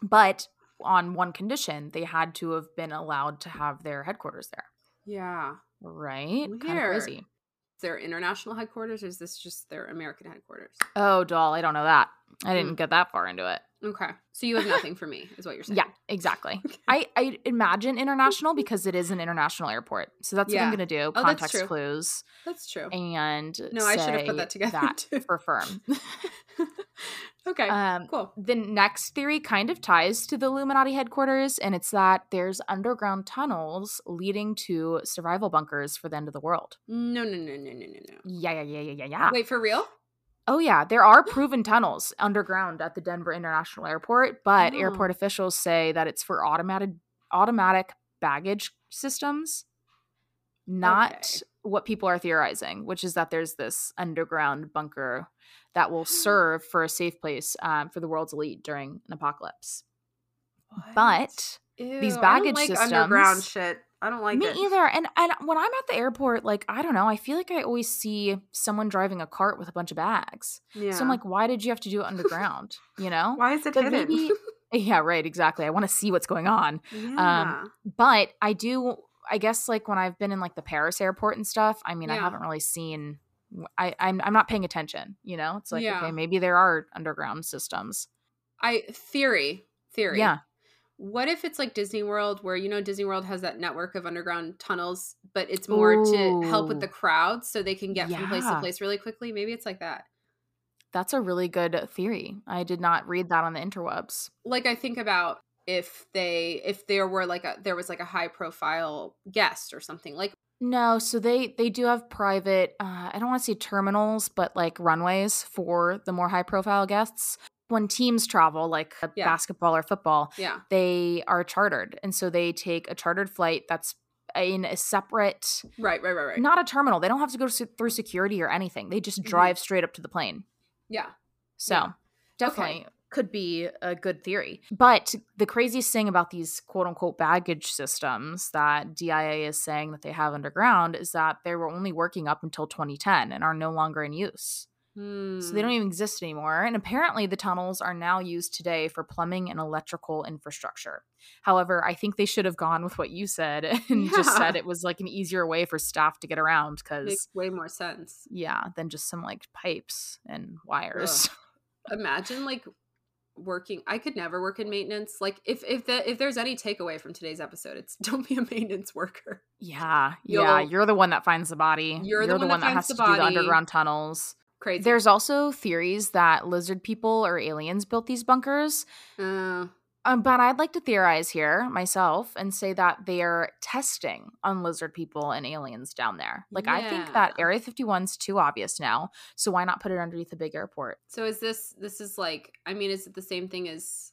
but on one condition, they had to have been allowed to have their headquarters there. Yeah. Right? Kind of crazy. Is their international headquarters, or is this just their American headquarters? Oh, doll, I don't know that. I didn't Mm. get that far into it. Okay, so you have nothing for me, is what you're saying? Yeah, exactly. Okay. I, I imagine international because it is an international airport. So that's what I'm going to do. Oh, that's Context true. clues That's true. and No, I should have put that together, that for firm. okay, um, cool. the next theory kind of ties to the Illuminati headquarters, and it's that there's underground tunnels leading to survival bunkers for the end of the world. No, no, no, no, no, no, no. Yeah, yeah, yeah, yeah, yeah, yeah. Wait for real? Oh yeah, there are proven tunnels underground at the Denver International Airport, but Oh. airport officials say that it's for automated automatic baggage systems, not Okay. what people are theorizing, which is that there's this underground bunker that will serve for a safe place um, for the world's elite during an apocalypse. But Ew, these baggage like underground systems- shit. I don't like me it. either. And and when I'm at the airport, like I don't know, I feel like I always see someone driving a cart with a bunch of bags. Yeah. So I'm like, why did you have to do it underground? You know? why is it But hidden? maybe Yeah, right, exactly. I want to see what's going on. Um, yeah. But I do I guess like when I've been in like the Paris airport and stuff, I mean, I haven't really seen I I'm I'm not paying attention, you know? It's like Yeah. okay, maybe there are underground systems. I theory theory. Yeah. What if it's like Disney World, where you know Disney World has that network of underground tunnels, but it's more to help with the crowds so they can get from place to place really quickly? Maybe it's like that. That's a really good theory. I did not read that on the interwebs. Like I think about if they if there were like a there was like a high profile guest or something like No, so they they do have private uh, I don't want to say terminals, but like runways for the more high profile guests. When teams travel, like uh, Yeah. basketball or football, yeah they are chartered, and so they take a chartered flight that's in a separate, right right right right not a terminal. They don't have to go through security or anything. They just Mhm. drive straight up to the plane. yeah So Yeah. definitely could be a good theory. But the craziest thing about these quote unquote baggage systems that DIA is saying that they have underground is that they were only working up until 2010 and are no longer in use. So Hmm. they don't even exist anymore. And apparently the tunnels are now used today for plumbing and electrical infrastructure. However, I think they should have gone with what you said and just said it was like an easier way for staff to get around because makes way more sense. yeah, than just some like pipes and wires. Imagine like working I could never work in maintenance. Like if if the, if there's any takeaway from today's episode, it's don't be a maintenance worker. Yeah, yeah. You'll- You're the one that finds the body. You're the one that has to the do the underground tunnels. Crazy. There's also theories that lizard people or aliens built these bunkers. uh, Um, but I'd like to theorize here myself and say that they are testing on lizard people and aliens down there. Like I think that Yeah. Area 51's too obvious now. So why not put it underneath a big airport? so is this this is like I mean is it the same thing as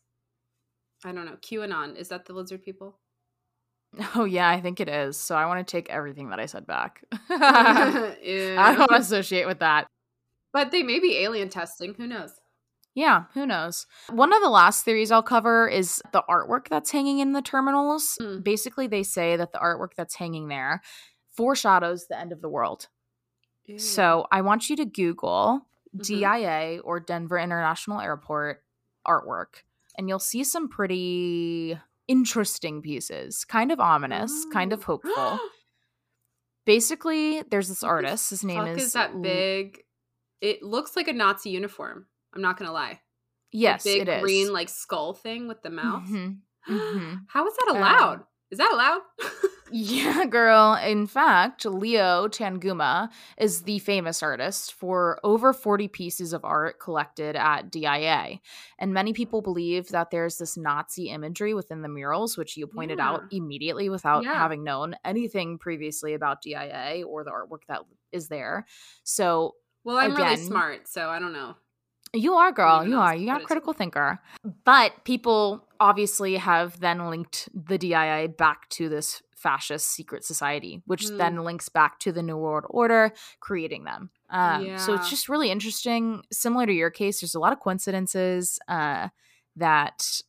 I don't know, QAnon. Is that the lizard people? Oh yeah, I think it is. So I want to take everything that I said back. I don't associate with that. But they may be alien testing. Who knows? Yeah, who knows? One of the last theories I'll cover is the artwork that's hanging in the terminals. Mm. Basically, they say that the artwork that's hanging there foreshadows the end of the world. Ew. So I want you to Google Mhm. DIA or Denver International Airport artwork, and you'll see some pretty interesting pieces, kind of ominous, kind of Oh. hopeful. Basically, there's this artist. His name is is that big? It looks like a Nazi uniform. I'm not gonna lie. The Yes, big it is. green like skull thing with the mouth. Mhm, mhm. How is that Um, allowed? is that allowed? Yeah, girl. In fact, Leo Tanguma is the famous artist for over 40 pieces of art collected at DIA. And many people believe that there's this Nazi imagery within the murals, which you pointed out immediately without Yeah. having known anything previously about DIA or the artwork that is there. So well, I'm really smart, so I don't know. You are, girl. You are. You are a critical thinker. But people obviously have then linked the DIA back to this fascist secret society, which Hmm. then links back to the New World Order creating them. Um, So it's just really interesting. Similar to your case, there's a lot of coincidences uh, that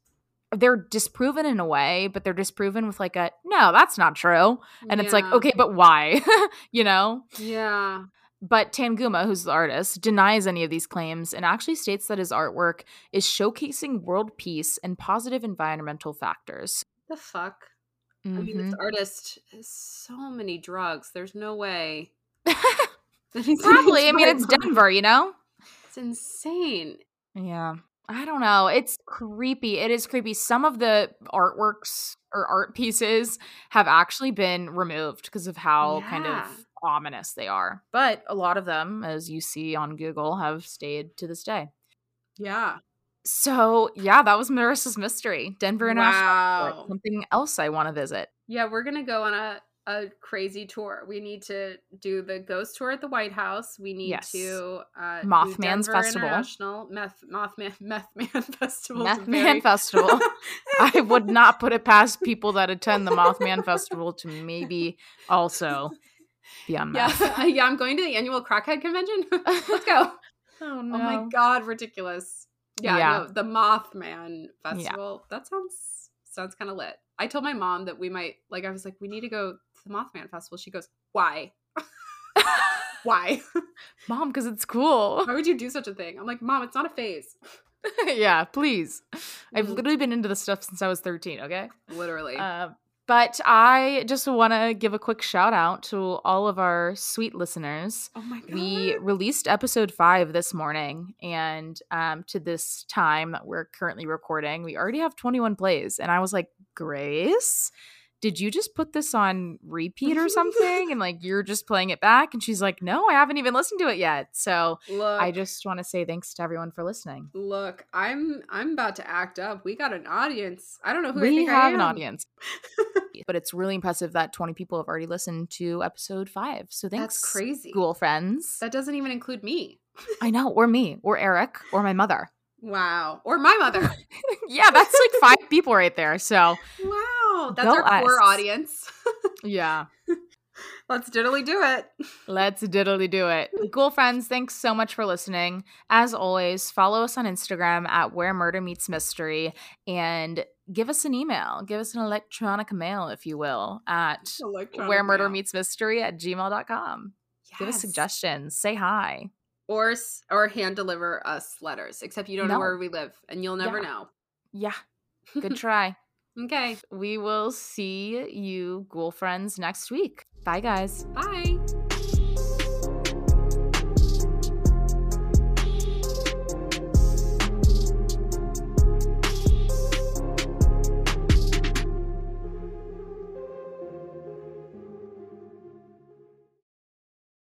they're disproven in a way, but they're disproven with like a no, that's not true. And it's like, okay, but why? you know? Yeah. But Tanguma, who's the artist, denies any of these claims and actually states that his artwork is showcasing world peace and positive environmental factors. The fuck? I mean, this Mhm. artist has so many drugs. There's no way. Mm-hmm. Probably. I mean, it's. Denver, you know? It's insane. Yeah. I don't know. It's creepy. It is creepy. Some of the artworks or art pieces have actually been removed because of how kind of ominous they are. But a lot of them, as you see on Google, have stayed to this day. Yeah. So, yeah, that was Marissa's mystery. Denver International Airport. Wow. Something else I want to visit. Yeah, we're gonna go on a a crazy tour. We need to do the ghost tour at the White House. We need Yes. to uh, Mothman's Festival. International Meth Mothman Methman Festival. Mothman very- Festival. I would not put it past people that attend the Mothman Festival to maybe also be on Yeah, yeah. I'm going to the annual Crackhead convention. Let's go. Oh Oh my god, ridiculous. Yeah, Yeah. no, the Mothman festival. That sounds sounds kind of lit. I told my mom that we might like I was like we need to go to the Mothman festival. She goes, "Why? Why? Mom, because it's cool. Why would you do such a thing?" I'm like, "Mom, it's not a phase." yeah, please. I've Mm. literally been into this stuff since I was 13, okay? Literally. Uh, but I just want to give a quick shout out to all of our sweet listeners. oh my god. We released episode five this morning, and um, to this time that we're currently recording, we already have 21 plays. And I was like, Grace, did you just put this on repeat or something? and like, you're just playing it back? And she's like, No, I haven't even listened to it yet. So look, I just want to say thanks to everyone for listening. look. I'm I'm about to act up. We got an audience. I don't know who I we have an audience. but it's really impressive that 20 people have already listened to episode five. So thanks, That's crazy. Ghoul friends. That doesn't even include me. I know, or me, or Eric, or my mother. Wow. Or my mother. yeah, that's like five people right there. So wow. That's our core audience. yeah, Let's diddly do it. let's diddly do it. Ghoul friends, thanks so much for listening. As always, follow us on Instagram at Where Murder Meets Mystery and give us an email. Give us an electronic mail, if you will, at Where Murder Meets Mystery at gmail.com. Give us suggestions. Say hi. Or or hand deliver us letters. Except you don't know where we live, and you'll never Yeah. know. Yeah, good try. Okay. we will see you, ghoul friends, next week. Bye, guys. Bye.